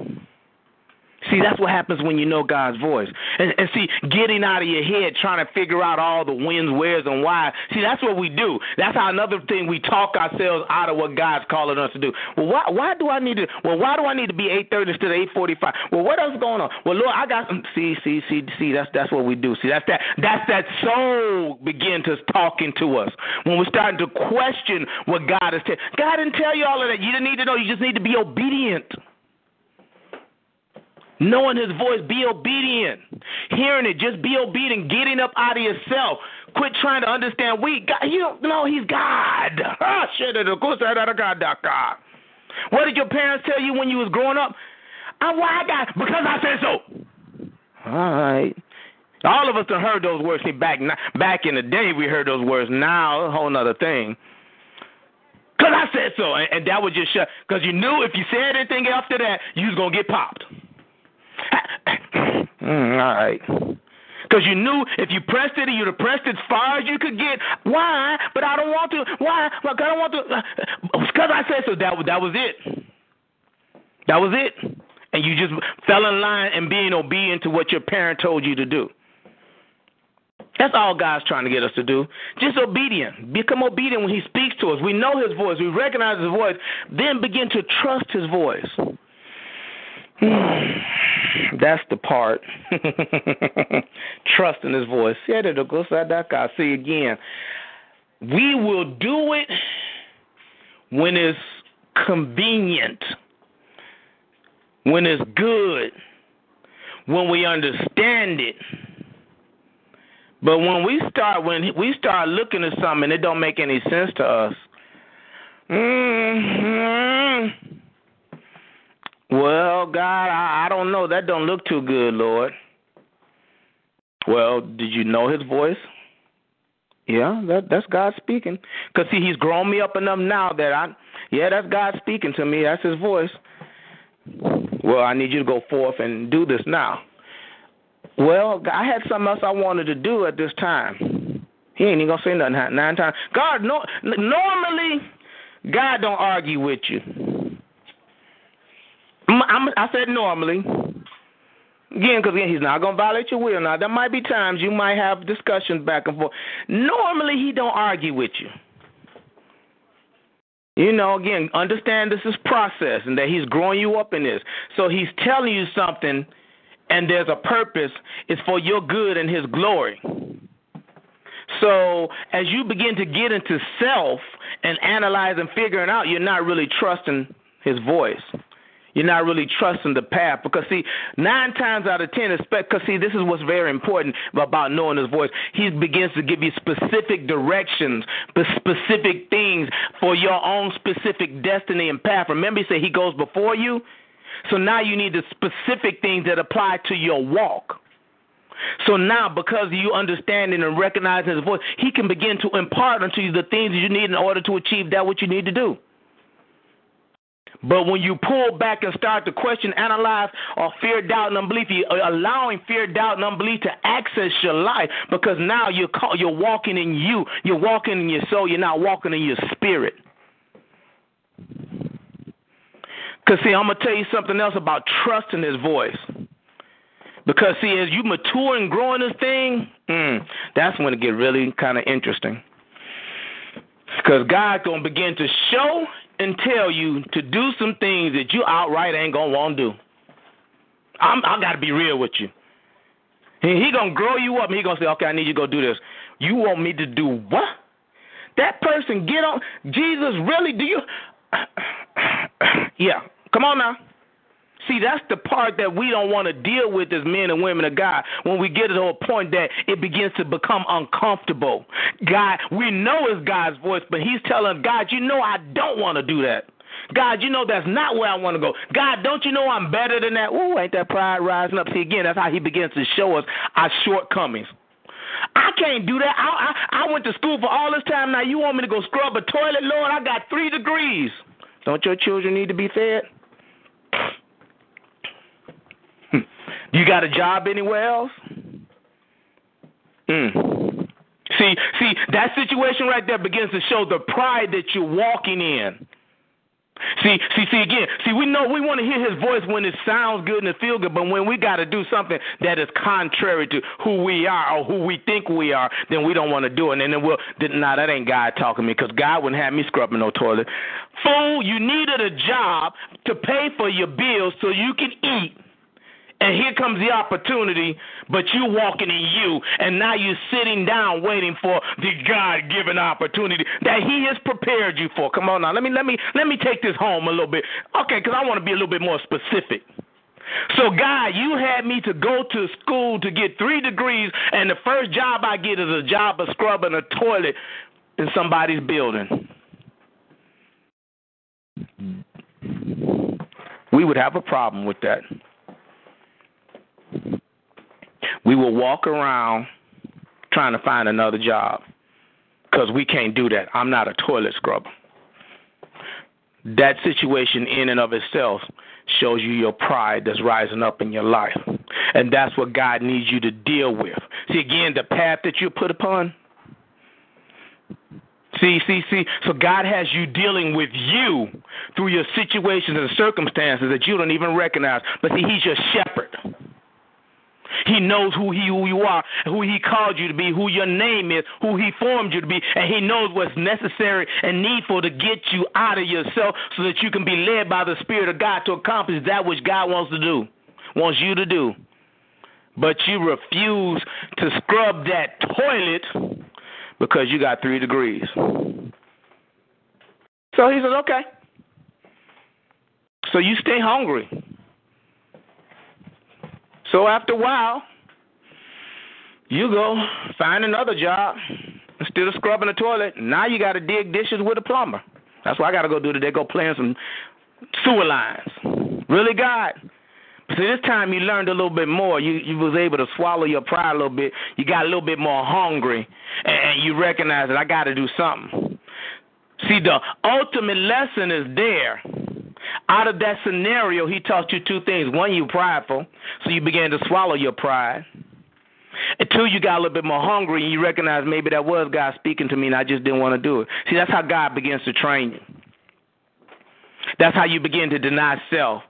See, that's what happens when you know God's voice. And, and see, getting out of your head, trying to figure out all the wins, wheres, and why. See, that's what we do. That's how another thing we talk ourselves out of what God's calling us to do. Well, why, why do I need to? Well, why do I need to be eight thirty instead of eight forty five? Well, what else going on? Well, Lord, I got some. See, see, see, see. That's that's what we do. See, that's that. That's that soul begin to talking to us when we're starting to question what God is telling. God didn't tell you all of that. You didn't need to know. You just need to be obedient knowing his voice, be obedient. Hearing it, just be obedient. Getting up out of yourself. Quit trying to understand. We God, you don't know he's God. Ah, God. What did your parents tell you when you was growing up? I, why I got because I said so. All right. All of us have heard those words. See, back back in the day, we heard those words. Now, a whole other thing. Cause I said so, and, and that was just shut. Cause you knew if you said anything after that, you was gonna get popped. Mm, all right. Because you knew if you pressed it, you'd have pressed it as far as you could get. Why? But I don't want to. Why? Well, I don't want to. Because I said so. That that was it. That was it. And you just fell in line and being obedient to what your parent told you to do. That's all God's trying to get us to do. Just obedient. Become obedient when He speaks to us. We know His voice. We recognize His voice. Then begin to trust His voice. That's the part. Trust in his voice. See again. We will do it when it's convenient, when it's good, when we understand it. But when we start when we start looking at something it don't make any sense to us. Mm-hmm well, God, I, I don't know. That don't look too good, Lord. Well, did you know His voice? Yeah, that that's God speaking. Cause see, He's grown me up enough now that I, yeah, that's God speaking to me. That's His voice. Well, I need you to go forth and do this now. Well, I had something else I wanted to do at this time. He ain't even gonna say nothing nine times. God, no, normally, God don't argue with you. I'm, I said normally. Again, because he's not going to violate your will. Now, there might be times you might have discussions back and forth. Normally, he don't argue with you. You know, again, understand this is process and that he's growing you up in this. So he's telling you something, and there's a purpose. It's for your good and his glory. So as you begin to get into self and analyze and figuring out, you're not really trusting his voice. You're not really trusting the path because see, nine times out of ten, because see, this is what's very important about knowing His voice. He begins to give you specific directions, specific things for your own specific destiny and path. Remember, He said He goes before you. So now you need the specific things that apply to your walk. So now, because you understanding and recognizing his voice, he can begin to impart unto you the things you need in order to achieve that what you need to do. But when you pull back and start to question, analyze, or fear, doubt, and unbelief, you're allowing fear, doubt, and unbelief to access your life because now you're call, you're walking in you, you're walking in your soul, you're not walking in your spirit. Because see, I'm gonna tell you something else about trusting His voice. Because see, as you mature and grow in this thing, mm, that's when it get really kind of interesting. Because God's gonna begin to show and tell you to do some things that you outright ain't gonna want to do. I'm, I got to be real with you. He, he gonna grow you up, and he gonna say, "Okay, I need you to go do this." You want me to do what? That person get on Jesus? Really? Do you? yeah. Come on now. See, that's the part that we don't want to deal with as men and women of God when we get to a point that it begins to become uncomfortable. God, we know it's God's voice, but He's telling God, you know, I don't want to do that. God, you know that's not where I want to go. God, don't you know I'm better than that? Ooh, ain't that pride rising up? See, again, that's how he begins to show us our shortcomings. I can't do that. I, I I went to school for all this time. Now you want me to go scrub a toilet, Lord? I got three degrees. Don't your children need to be fed? You got a job anywhere else? Mm. See, see, that situation right there begins to show the pride that you're walking in. See, see, see again. See, we know we want to hear his voice when it sounds good and it feels good, but when we got to do something that is contrary to who we are or who we think we are, then we don't want to do it. And then we'll, nah, that ain't God talking to me because God wouldn't have me scrubbing no toilet. Fool, you needed a job to pay for your bills so you can eat and here comes the opportunity, but you walking in you, and now you're sitting down waiting for the God given opportunity that He has prepared you for. Come on now, let me let me let me take this home a little bit. Okay, because I want to be a little bit more specific. So, God, you had me to go to school to get three degrees, and the first job I get is a job of scrubbing a toilet in somebody's building. We would have a problem with that we will walk around trying to find another job because we can't do that. I'm not a toilet scrubber. That situation, in and of itself, shows you your pride that's rising up in your life. And that's what God needs you to deal with. See, again, the path that you're put upon. See, see, see. So God has you dealing with you through your situations and circumstances that you don't even recognize. But see, He's your shepherd. He knows who he who you are, who he called you to be, who your name is, who he formed you to be, and he knows what's necessary and needful to get you out of yourself so that you can be led by the Spirit of God to accomplish that which God wants to do, wants you to do. But you refuse to scrub that toilet because you got three degrees. So he says, okay. So you stay hungry. So after a while, you go find another job instead of scrubbing the toilet. Now you got to dig dishes with a plumber. That's what I got to go do today. Go play in some sewer lines. Really, God? See, this time you learned a little bit more. You you was able to swallow your pride a little bit. You got a little bit more hungry, and you recognize that I got to do something. See, the ultimate lesson is there out of that scenario, he taught you two things. One, you prideful, so you began to swallow your pride. And two, you got a little bit more hungry and you recognize maybe that was God speaking to me and I just didn't want to do it. See, that's how God begins to train you. That's how you begin to deny self.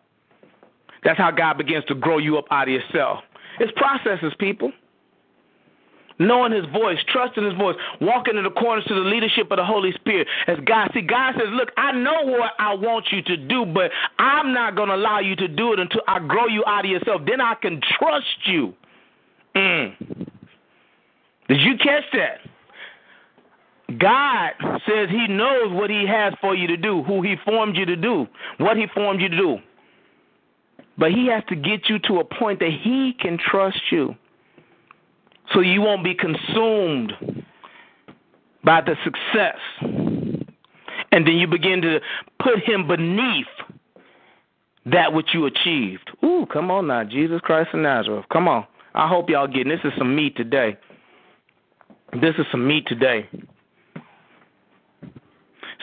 That's how God begins to grow you up out of yourself. It's processes, people knowing his voice, trusting his voice, walking in accordance to the leadership of the Holy Spirit. As God, see, God says, Look, I know what I want you to do, but I'm not going to allow you to do it until I grow you out of yourself. Then I can trust you. Mm. Did you catch that? God says He knows what He has for you to do, who He formed you to do, what He formed you to do. But He has to get you to a point that He can trust you so you won't be consumed by the success. And then you begin to put him beneath that which you achieved. Ooh, come on now, Jesus Christ of Nazareth. Come on. I hope y'all getting this is some meat today. This is some meat today.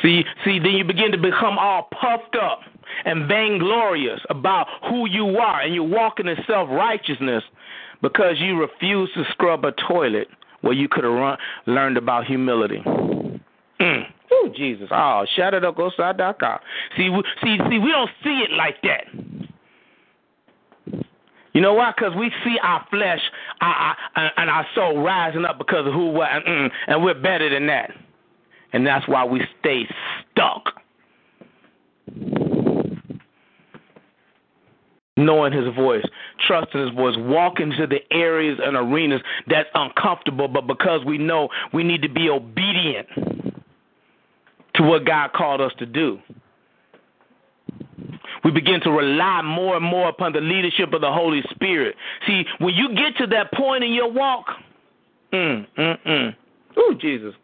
See, see, then you begin to become all puffed up and vainglorious about who you are, and you're walking in self righteousness because you refuse to scrub a toilet where you could have learned about humility. Mm. Oh, Jesus. Oh, shout it up, go side See, we, see, see, we don't see it like that. You know why? Because we see our flesh our, our, and our soul rising up because of who we're, and, and we're better than that. And that's why we stay stuck. Knowing his voice, trusting his voice, walking to the areas and arenas that's uncomfortable, but because we know we need to be obedient to what God called us to do. We begin to rely more and more upon the leadership of the Holy Spirit. See, when you get to that point in your walk, mm, mm, mm. Ooh, Jesus.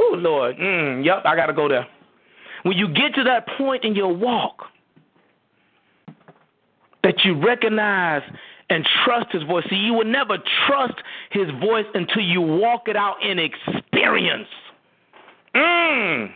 Ooh, Lord. Mm, yep, I got to go there. when you get to that point in your walk that you recognize and trust his voice. See, you will never trust his voice until you walk it out in experience. Mm.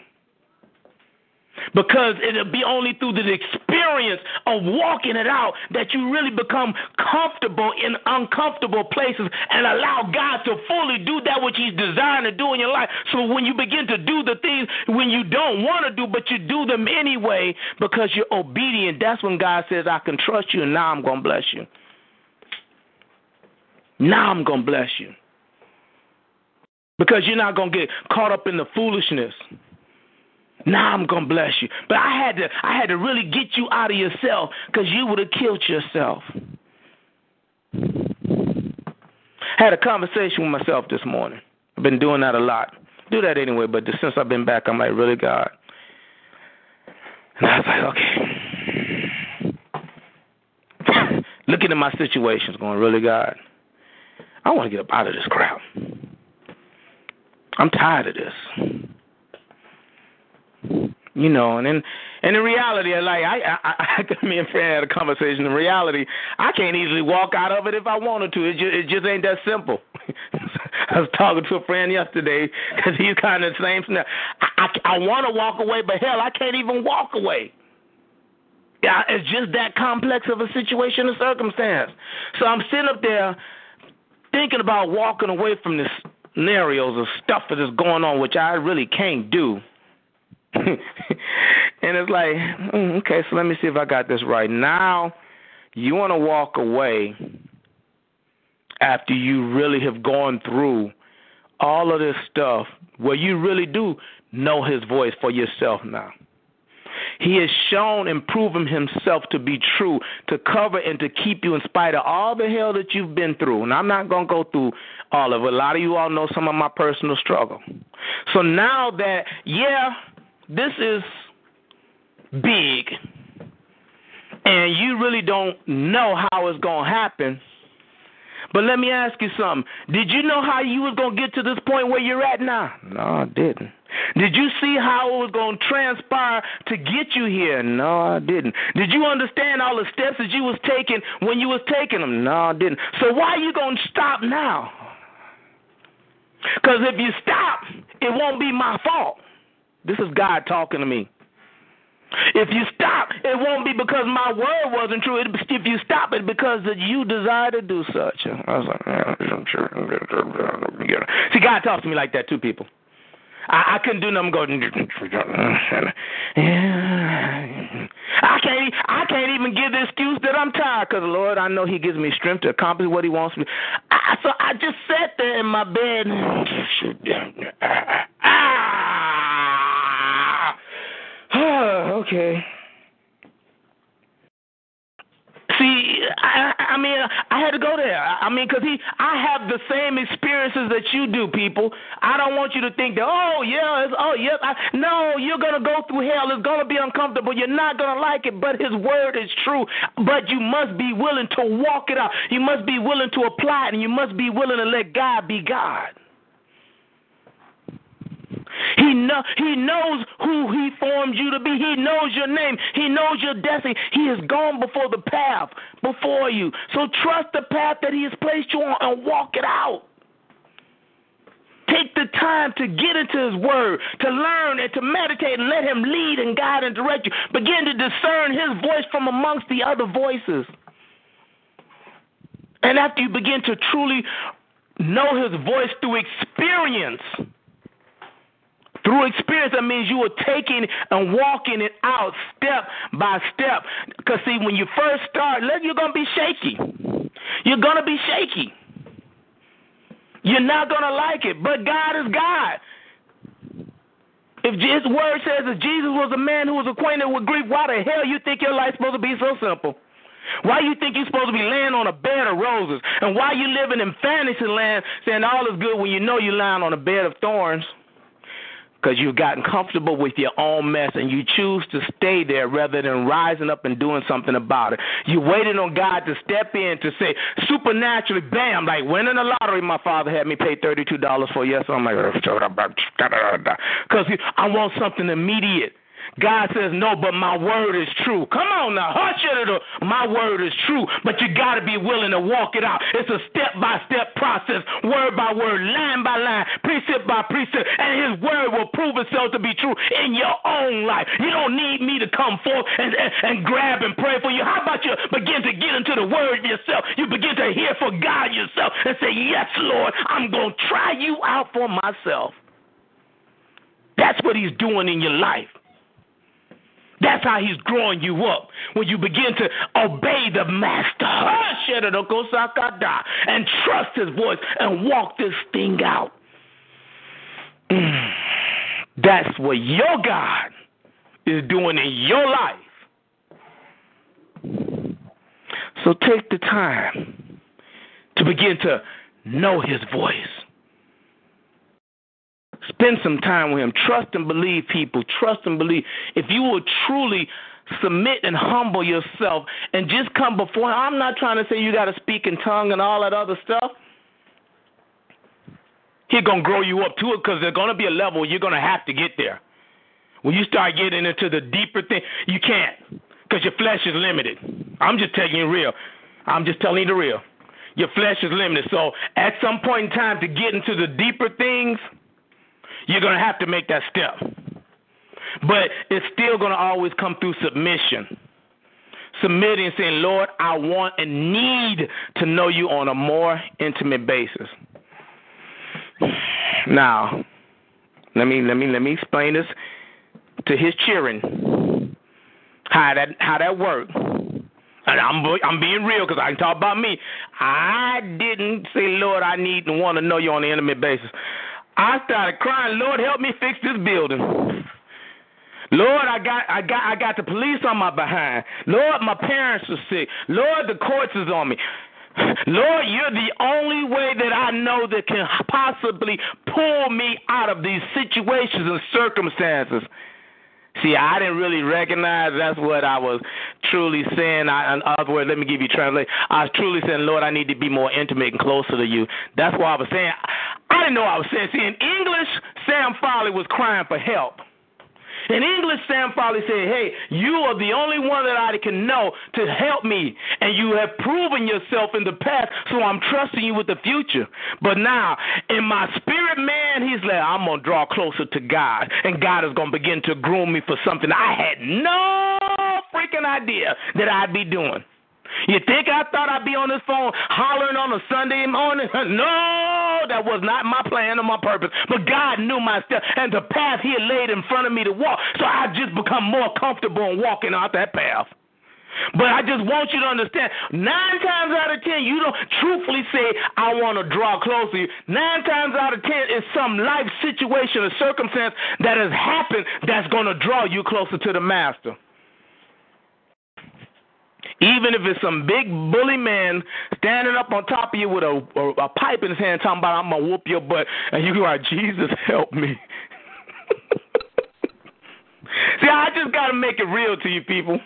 Because it'll be only through the experience of walking it out that you really become comfortable in uncomfortable places and allow God to fully do that which He's designed to do in your life. So when you begin to do the things when you don't want to do, but you do them anyway because you're obedient, that's when God says, I can trust you, and now I'm going to bless you. Now I'm going to bless you. Because you're not going to get caught up in the foolishness. Now I'm gonna bless you. But I had to I had to really get you out of yourself because you would have killed yourself. I Had a conversation with myself this morning. I've been doing that a lot. Do that anyway, but since I've been back, I'm like, really, God? And I was like, okay. Looking at my situations, going, really, God? I want to get up out of this crowd. I'm tired of this you know, and in and in reality, like I, I, I me and Fran had a conversation. In reality, I can't easily walk out of it if I wanted to. It just, it just ain't that simple. I was talking to a friend yesterday because he's kind of the same. I, I, I want to walk away, but hell, I can't even walk away. Yeah, it's just that complex of a situation or circumstance. So I'm sitting up there thinking about walking away from this scenarios of stuff that is going on, which I really can't do. and it's like, mm, okay, so let me see if I got this right. Now, you want to walk away after you really have gone through all of this stuff where you really do know his voice for yourself now. He has shown and proven himself to be true, to cover and to keep you in spite of all the hell that you've been through. And I'm not going to go through all of it. A lot of you all know some of my personal struggle. So now that, yeah, this is big and you really don't know how it's going to happen. But let me ask you something. Did you know how you was going to get to this point where you're at now? No, I didn't. Did you see how it was going to transpire to get you here? No, I didn't. Did you understand all the steps that you was taking when you was taking them? No, I didn't. So why are you going to stop now? Because if you stop, it won't be my fault. This is God talking to me. If you stop, it won't be because my word wasn't true. If you stop it, because you desire to do such. I was like, I'm sure. See, God talks to me like that too, people. I, I couldn't do nothing. Go. I can't. I can't even give the excuse that I'm tired, cause Lord, I know He gives me strength to accomplish what He wants me. I, so I just sat there in my bed. Ah. okay. See, I, I mean, I had to go there. I mean, because he, I have the same experiences that you do, people. I don't want you to think that, oh yeah, it's, oh yeah. I, no, you're gonna go through hell. It's gonna be uncomfortable. You're not gonna like it, but His word is true. But you must be willing to walk it out. You must be willing to apply it, and you must be willing to let God be God. He know he knows who he formed you to be. He knows your name. He knows your destiny. He has gone before the path before you. So trust the path that he has placed you on and walk it out. Take the time to get into His Word, to learn and to meditate, and let Him lead and guide and direct you. Begin to discern His voice from amongst the other voices. And after you begin to truly know His voice through experience, through experience, that means you are taking and walking it out step by step. Because, see, when you first start, you're going to be shaky. You're going to be shaky. You're not going to like it, but God is God. If His word says that Jesus was a man who was acquainted with grief, why the hell you think your life's supposed to be so simple? Why you think you're supposed to be laying on a bed of roses? And why you living in fantasy land saying all is good when you know you're lying on a bed of thorns? Because you've gotten comfortable with your own mess and you choose to stay there rather than rising up and doing something about it. You waited on God to step in to say supernaturally, bam, like winning the lottery. My father had me pay thirty-two dollars for yes. I'm like, because I want something immediate. God says, No, but my word is true. Come on now, hush it. My word is true, but you got to be willing to walk it out. It's a step by step process, word by word, line by line, precept by precept, and His word will prove itself to be true in your own life. You don't need me to come forth and, and, and grab and pray for you. How about you begin to get into the word yourself? You begin to hear for God yourself and say, Yes, Lord, I'm going to try you out for myself. That's what He's doing in your life. That's how he's growing you up. When you begin to obey the master and trust his voice and walk this thing out. Mm. That's what your God is doing in your life. So take the time to begin to know his voice. Spend some time with him. Trust and believe people. Trust and believe. If you will truly submit and humble yourself and just come before him, I'm not trying to say you got to speak in tongue and all that other stuff. He's going to grow you up to it because there's going to be a level you're going to have to get there. When you start getting into the deeper thing, you can't because your flesh is limited. I'm just telling you real. I'm just telling you the real. Your flesh is limited. So at some point in time, to get into the deeper things – you're going to have to make that step. But it's still going to always come through submission. Submitting, saying, Lord, I want and need to know you on a more intimate basis. Now, let me let me let me explain this to his cheering. How that how that worked. And I'm I'm being real because I can talk about me. I didn't say, Lord, I need and want to know you on an intimate basis. I started crying, Lord, help me fix this building. Lord, I got I got I got the police on my behind. Lord, my parents are sick. Lord, the courts is on me. Lord, you're the only way that I know that can possibly pull me out of these situations and circumstances. See, I didn't really recognize that's what I was truly saying. I, in other words, let me give you translate. I was truly saying, Lord, I need to be more intimate and closer to you. That's why I was saying. I didn't know I was saying. See, in English, Sam Foley was crying for help. In English, Sam Foley said, Hey, you are the only one that I can know to help me. And you have proven yourself in the past, so I'm trusting you with the future. But now, in my spirit, man, he's like, I'm going to draw closer to God. And God is going to begin to groom me for something I had no freaking idea that I'd be doing. You think I thought I'd be on this phone hollering on a Sunday morning? No, that was not my plan or my purpose. But God knew my step and the path He had laid in front of me to walk. So I just become more comfortable in walking out that path. But I just want you to understand nine times out of ten, you don't truthfully say, I want to draw closer. Nine times out of ten, it's some life situation or circumstance that has happened that's going to draw you closer to the Master. Even if it's some big bully man standing up on top of you with a, a, a pipe in his hand talking about, I'm going to whoop your butt, and you are, Jesus, help me. See, I just got to make it real to you people.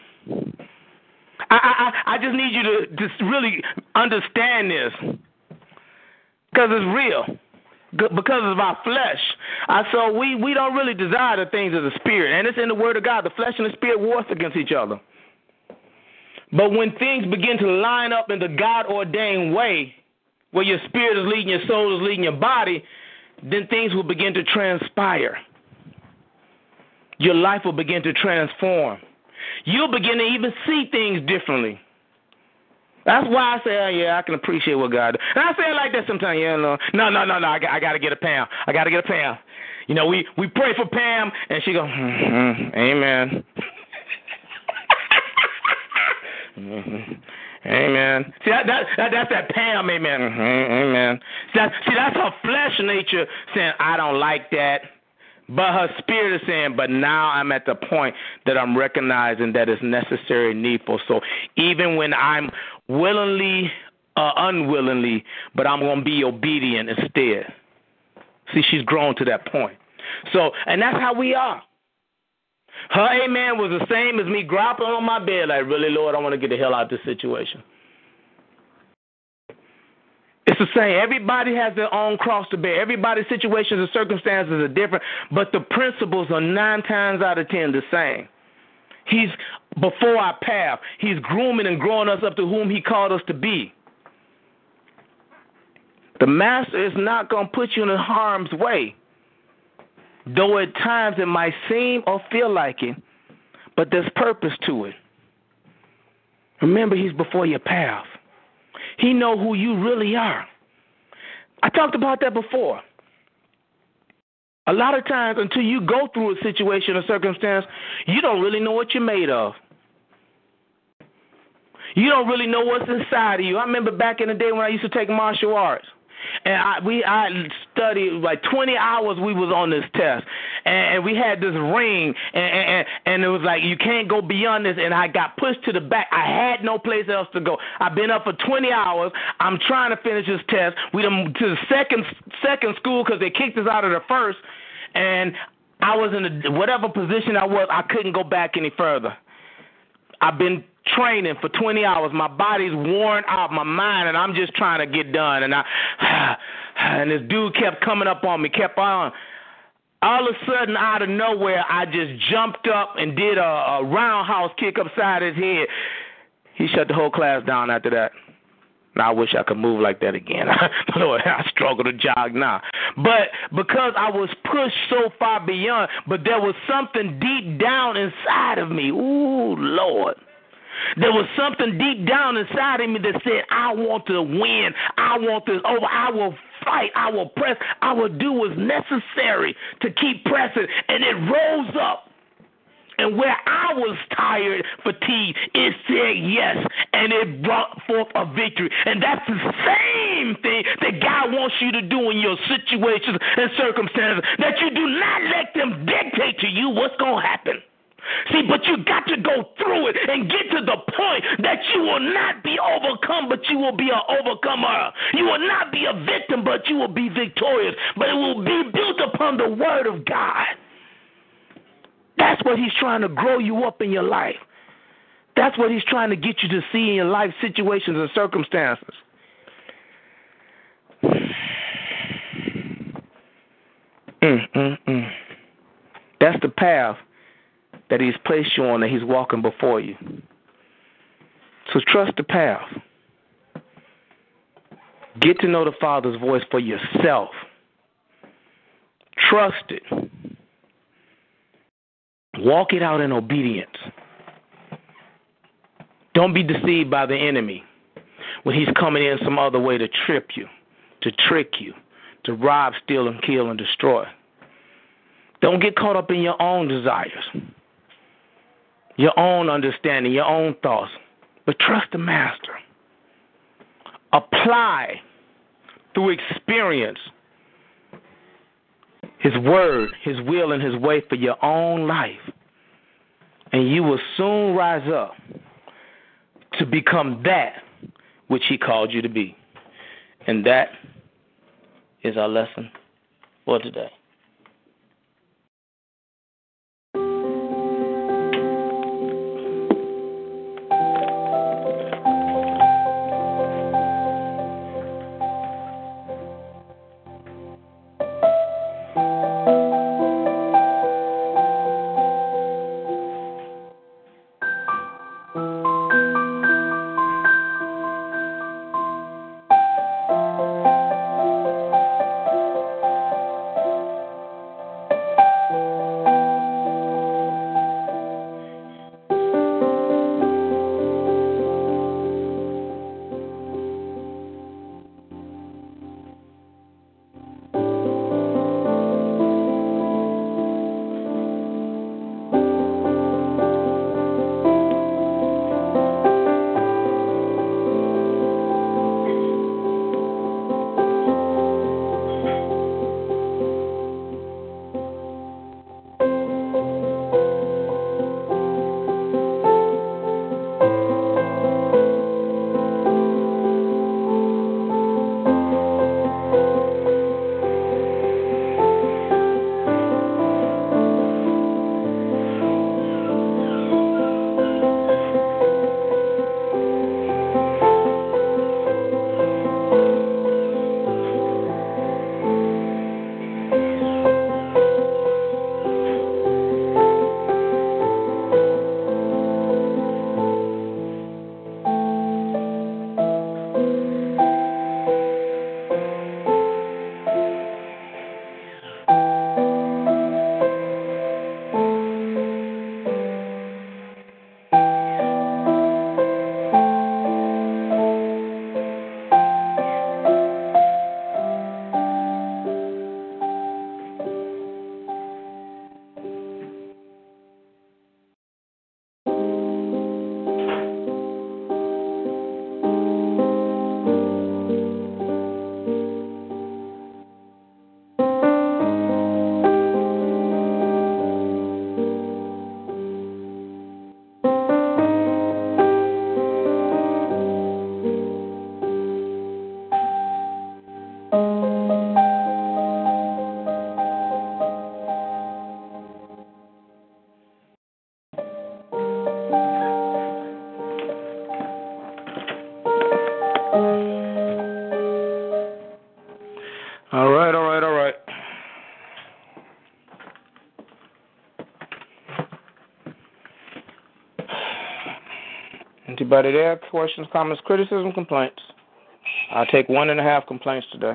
I, I, I just need you to just really understand this because it's real. Because of our flesh, I so we we don't really desire the things of the spirit, and it's in the Word of God. The flesh and the spirit wars against each other. But when things begin to line up in the God ordained way, where your spirit is leading your soul is leading your body, then things will begin to transpire. Your life will begin to transform. You'll begin to even see things differently. That's why I say, oh, yeah, I can appreciate what God does. And I say it like that sometimes. Yeah, no, no, no, no, no. I got, I got to get a Pam. I got to get a Pam. You know, we we pray for Pam, and she go, mm-hmm, Amen. Mm-hmm. Amen. See that, that, that that's that Pam. Amen. Mm-hmm. Amen. See, that, see that's her flesh nature saying I don't like that, but her spirit is saying, but now I'm at the point that I'm recognizing that it's necessary and needful. So even when I'm willingly or unwillingly, but I'm going to be obedient instead. See, she's grown to that point. So, and that's how we are. Her amen was the same as me grappling on my bed, like, really, Lord, I want to get the hell out of this situation. It's the same. Everybody has their own cross to bear. Everybody's situations and circumstances are different, but the principles are nine times out of ten the same. He's before our path. He's grooming and growing us up to whom He called us to be. The Master is not going to put you in harm's way, though at times it might seem or feel like it, but there's purpose to it. Remember, He's before your path. He know who you really are. I talked about that before. A lot of times, until you go through a situation or circumstance, you don't really know what you're made of. You don't really know what's inside of you. I remember back in the day when I used to take martial arts. And I we I studied like 20 hours. We was on this test, and, and we had this ring, and, and and it was like you can't go beyond this. And I got pushed to the back. I had no place else to go. I've been up for 20 hours. I'm trying to finish this test. We done to the second second school because they kicked us out of the first, and I was in a, whatever position I was. I couldn't go back any further. I've been training for 20 hours. My body's worn out, my mind, and I'm just trying to get done. And I, and this dude kept coming up on me, kept on. All of a sudden, out of nowhere, I just jumped up and did a, a roundhouse kick upside his head. He shut the whole class down after that. Now I wish I could move like that again. Lord, I struggle to jog now. But because I was pushed so far beyond, but there was something deep down inside of me. Ooh, Lord. There was something deep down inside of me that said, I want to win. I want this over. I will fight. I will press. I will do what's necessary to keep pressing. And it rose up. And where I was tired, fatigued, it said yes, and it brought forth a victory. And that's the same thing that God wants you to do in your situations and circumstances. That you do not let them dictate to you what's going to happen. See, but you got to go through it and get to the point that you will not be overcome, but you will be an overcomer. You will not be a victim, but you will be victorious. But it will be built upon the word of God. That's what he's trying to grow you up in your life. That's what he's trying to get you to see in your life situations and circumstances. Mm, mm, mm. That's the path that He's placed you on, that He's walking before you. So trust the path. Get to know the Father's voice for yourself. Trust it. Walk it out in obedience. Don't be deceived by the enemy when he's coming in some other way to trip you, to trick you, to rob, steal, and kill and destroy. Don't get caught up in your own desires your own understanding, your own thoughts, but trust the Master. Apply through experience His word, His will, and His way for your own life. And you will soon rise up to become that which He called you to be. And that is our lesson for today. Anybody there? Questions, comments, criticism, complaints? I'll take one and a half complaints today.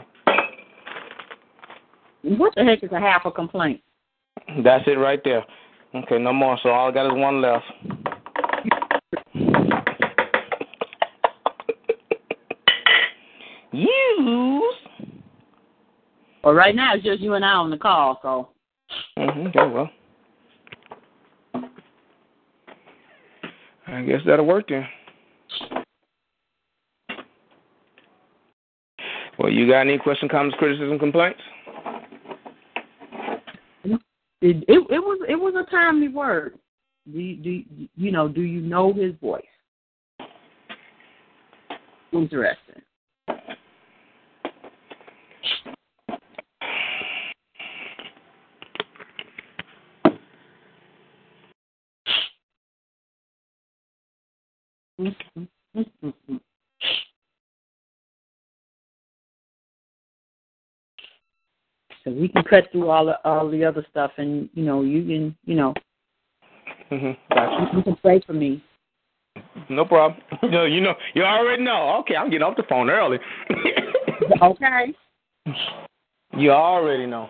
What the heck is a half a complaint? That's it right there. Okay, no more. So all I got is one left. Use. Well, right now it's just you and I on the call, so. Mm-hmm. Yeah, well. I guess that'll work then. Well, you got any question, comments, criticism, complaints? It, it it was it was a timely word. Do you, do you, know? Do you know his voice? Interesting. Mm-hmm. So we can cut through all the all the other stuff, and you know you can you know Mm-hmm. Gotcha. you can pray for me. No problem. No, you know, you already know. Okay, I'm getting off the phone early. Okay. You already know.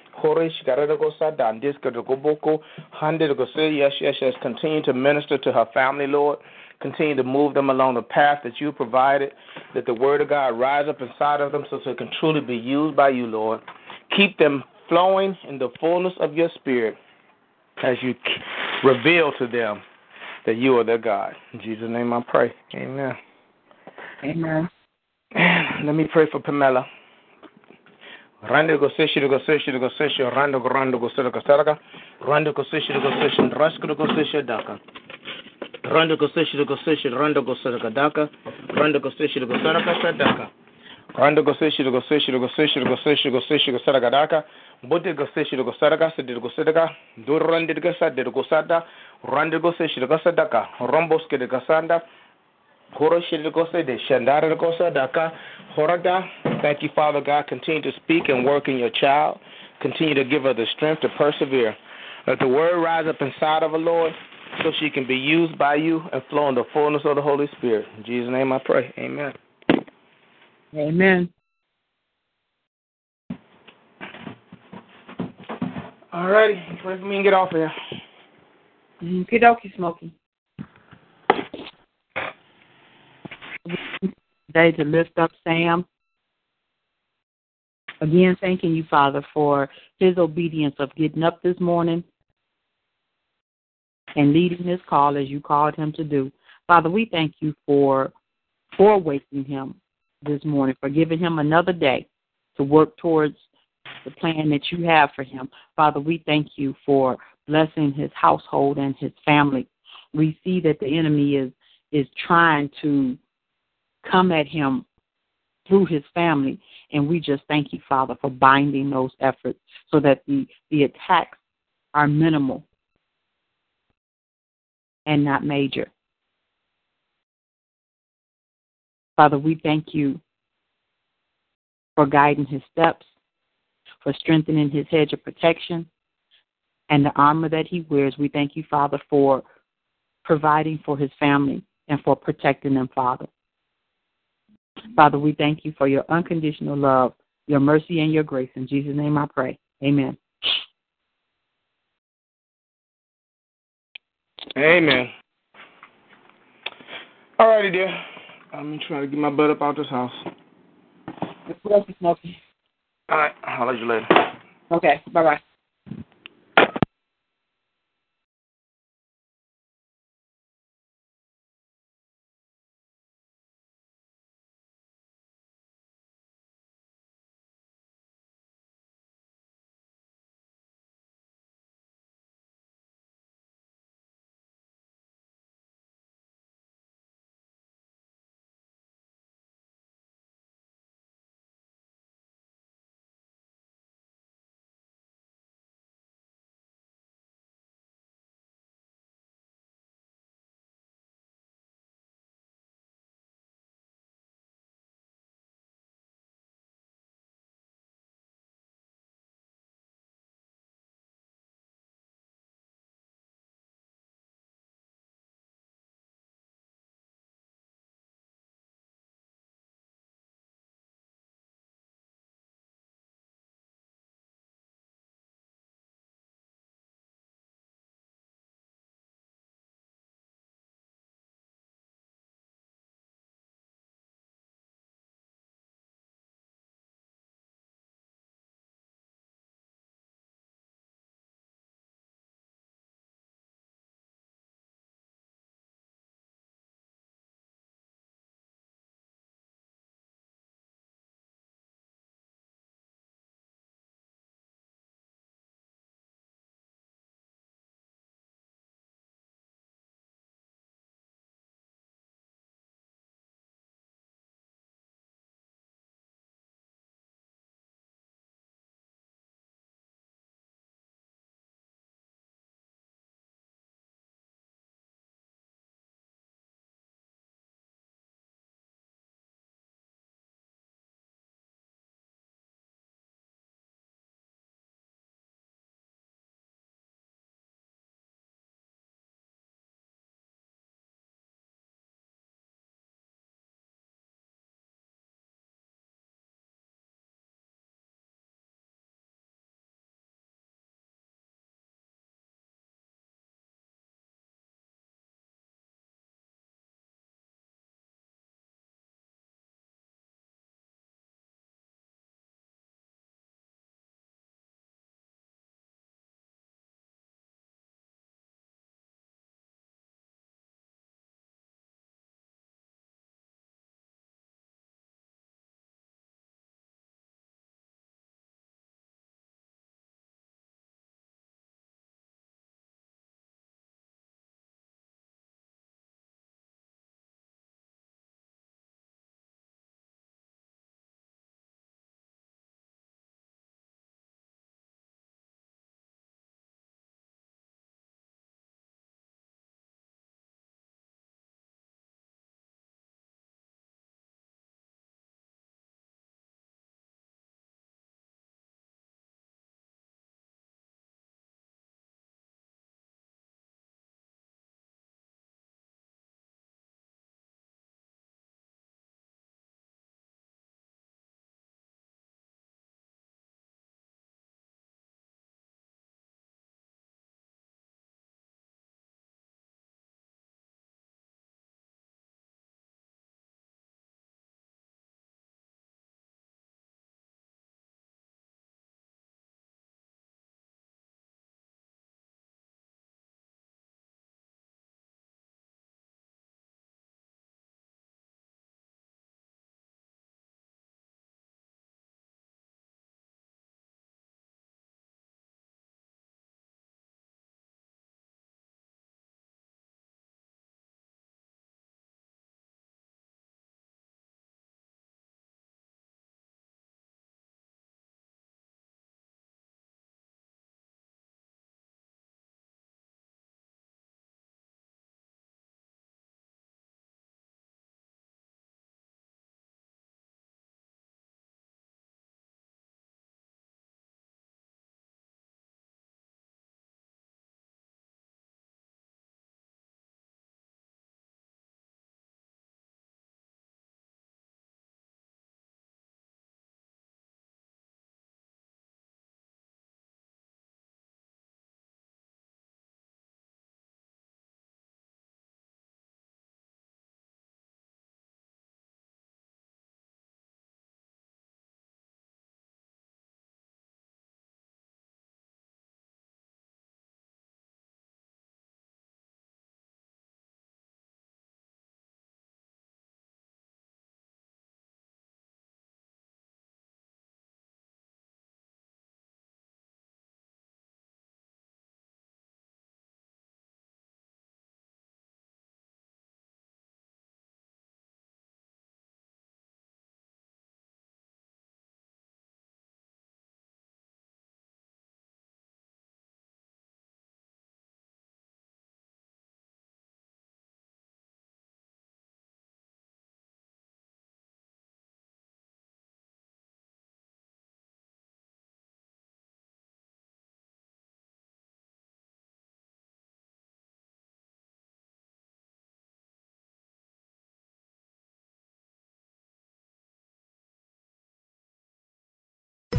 diska to go boko, hundred to go say yes, yes, yes. Continue to minister to her family, Lord. Continue to move them along the path that you provided, that the word of God rise up inside of them so they can truly be used by you, Lord. Keep them flowing in the fullness of your spirit as you reveal to them that you are their God. In Jesus' name I pray. Amen. Amen. Let me pray for Pamela. Rando go seshi go seshi go seshi rando go rando go sera go rando go seshi go seshi rasko go seshi daka. Rando go seshi go seshi rando go sera daka. Rando go seshi go sera ka daka. Rando go seshi go seshi go seshi go seshi go seshi go sera daka. Bote go seshi go sera ka sedi go sera do rande go sada go sada rando go seshi go sadaka rombos ke go sanda Thank you, Father God. Continue to speak and work in your child. Continue to give her the strength to persevere. Let the word rise up inside of her, Lord, so she can be used by you and flow in the fullness of the Holy Spirit. In Jesus' name I pray. Amen. Amen. All righty. Pray for me and get off here. Okie dokie, Smokey. Today to lift up Sam. Again, thanking you, Father, for his obedience of getting up this morning and leading this call as you called him to do. Father, we thank you for for waking him this morning, for giving him another day to work towards the plan that you have for him. Father, we thank you for blessing his household and his family. We see that the enemy is is trying to come at him through his family. And we just thank you, Father, for binding those efforts so that the, the attacks are minimal and not major. Father, we thank you for guiding his steps, for strengthening his hedge of protection, and the armor that he wears. We thank you, Father, for providing for his family and for protecting them, Father. Father, we thank you for your unconditional love, your mercy, and your grace. In Jesus' name I pray. Amen. Amen. All righty, dear. I'm trying to get my butt up out of this house. What else smoking? All right. I'll let you later. Okay. Bye bye.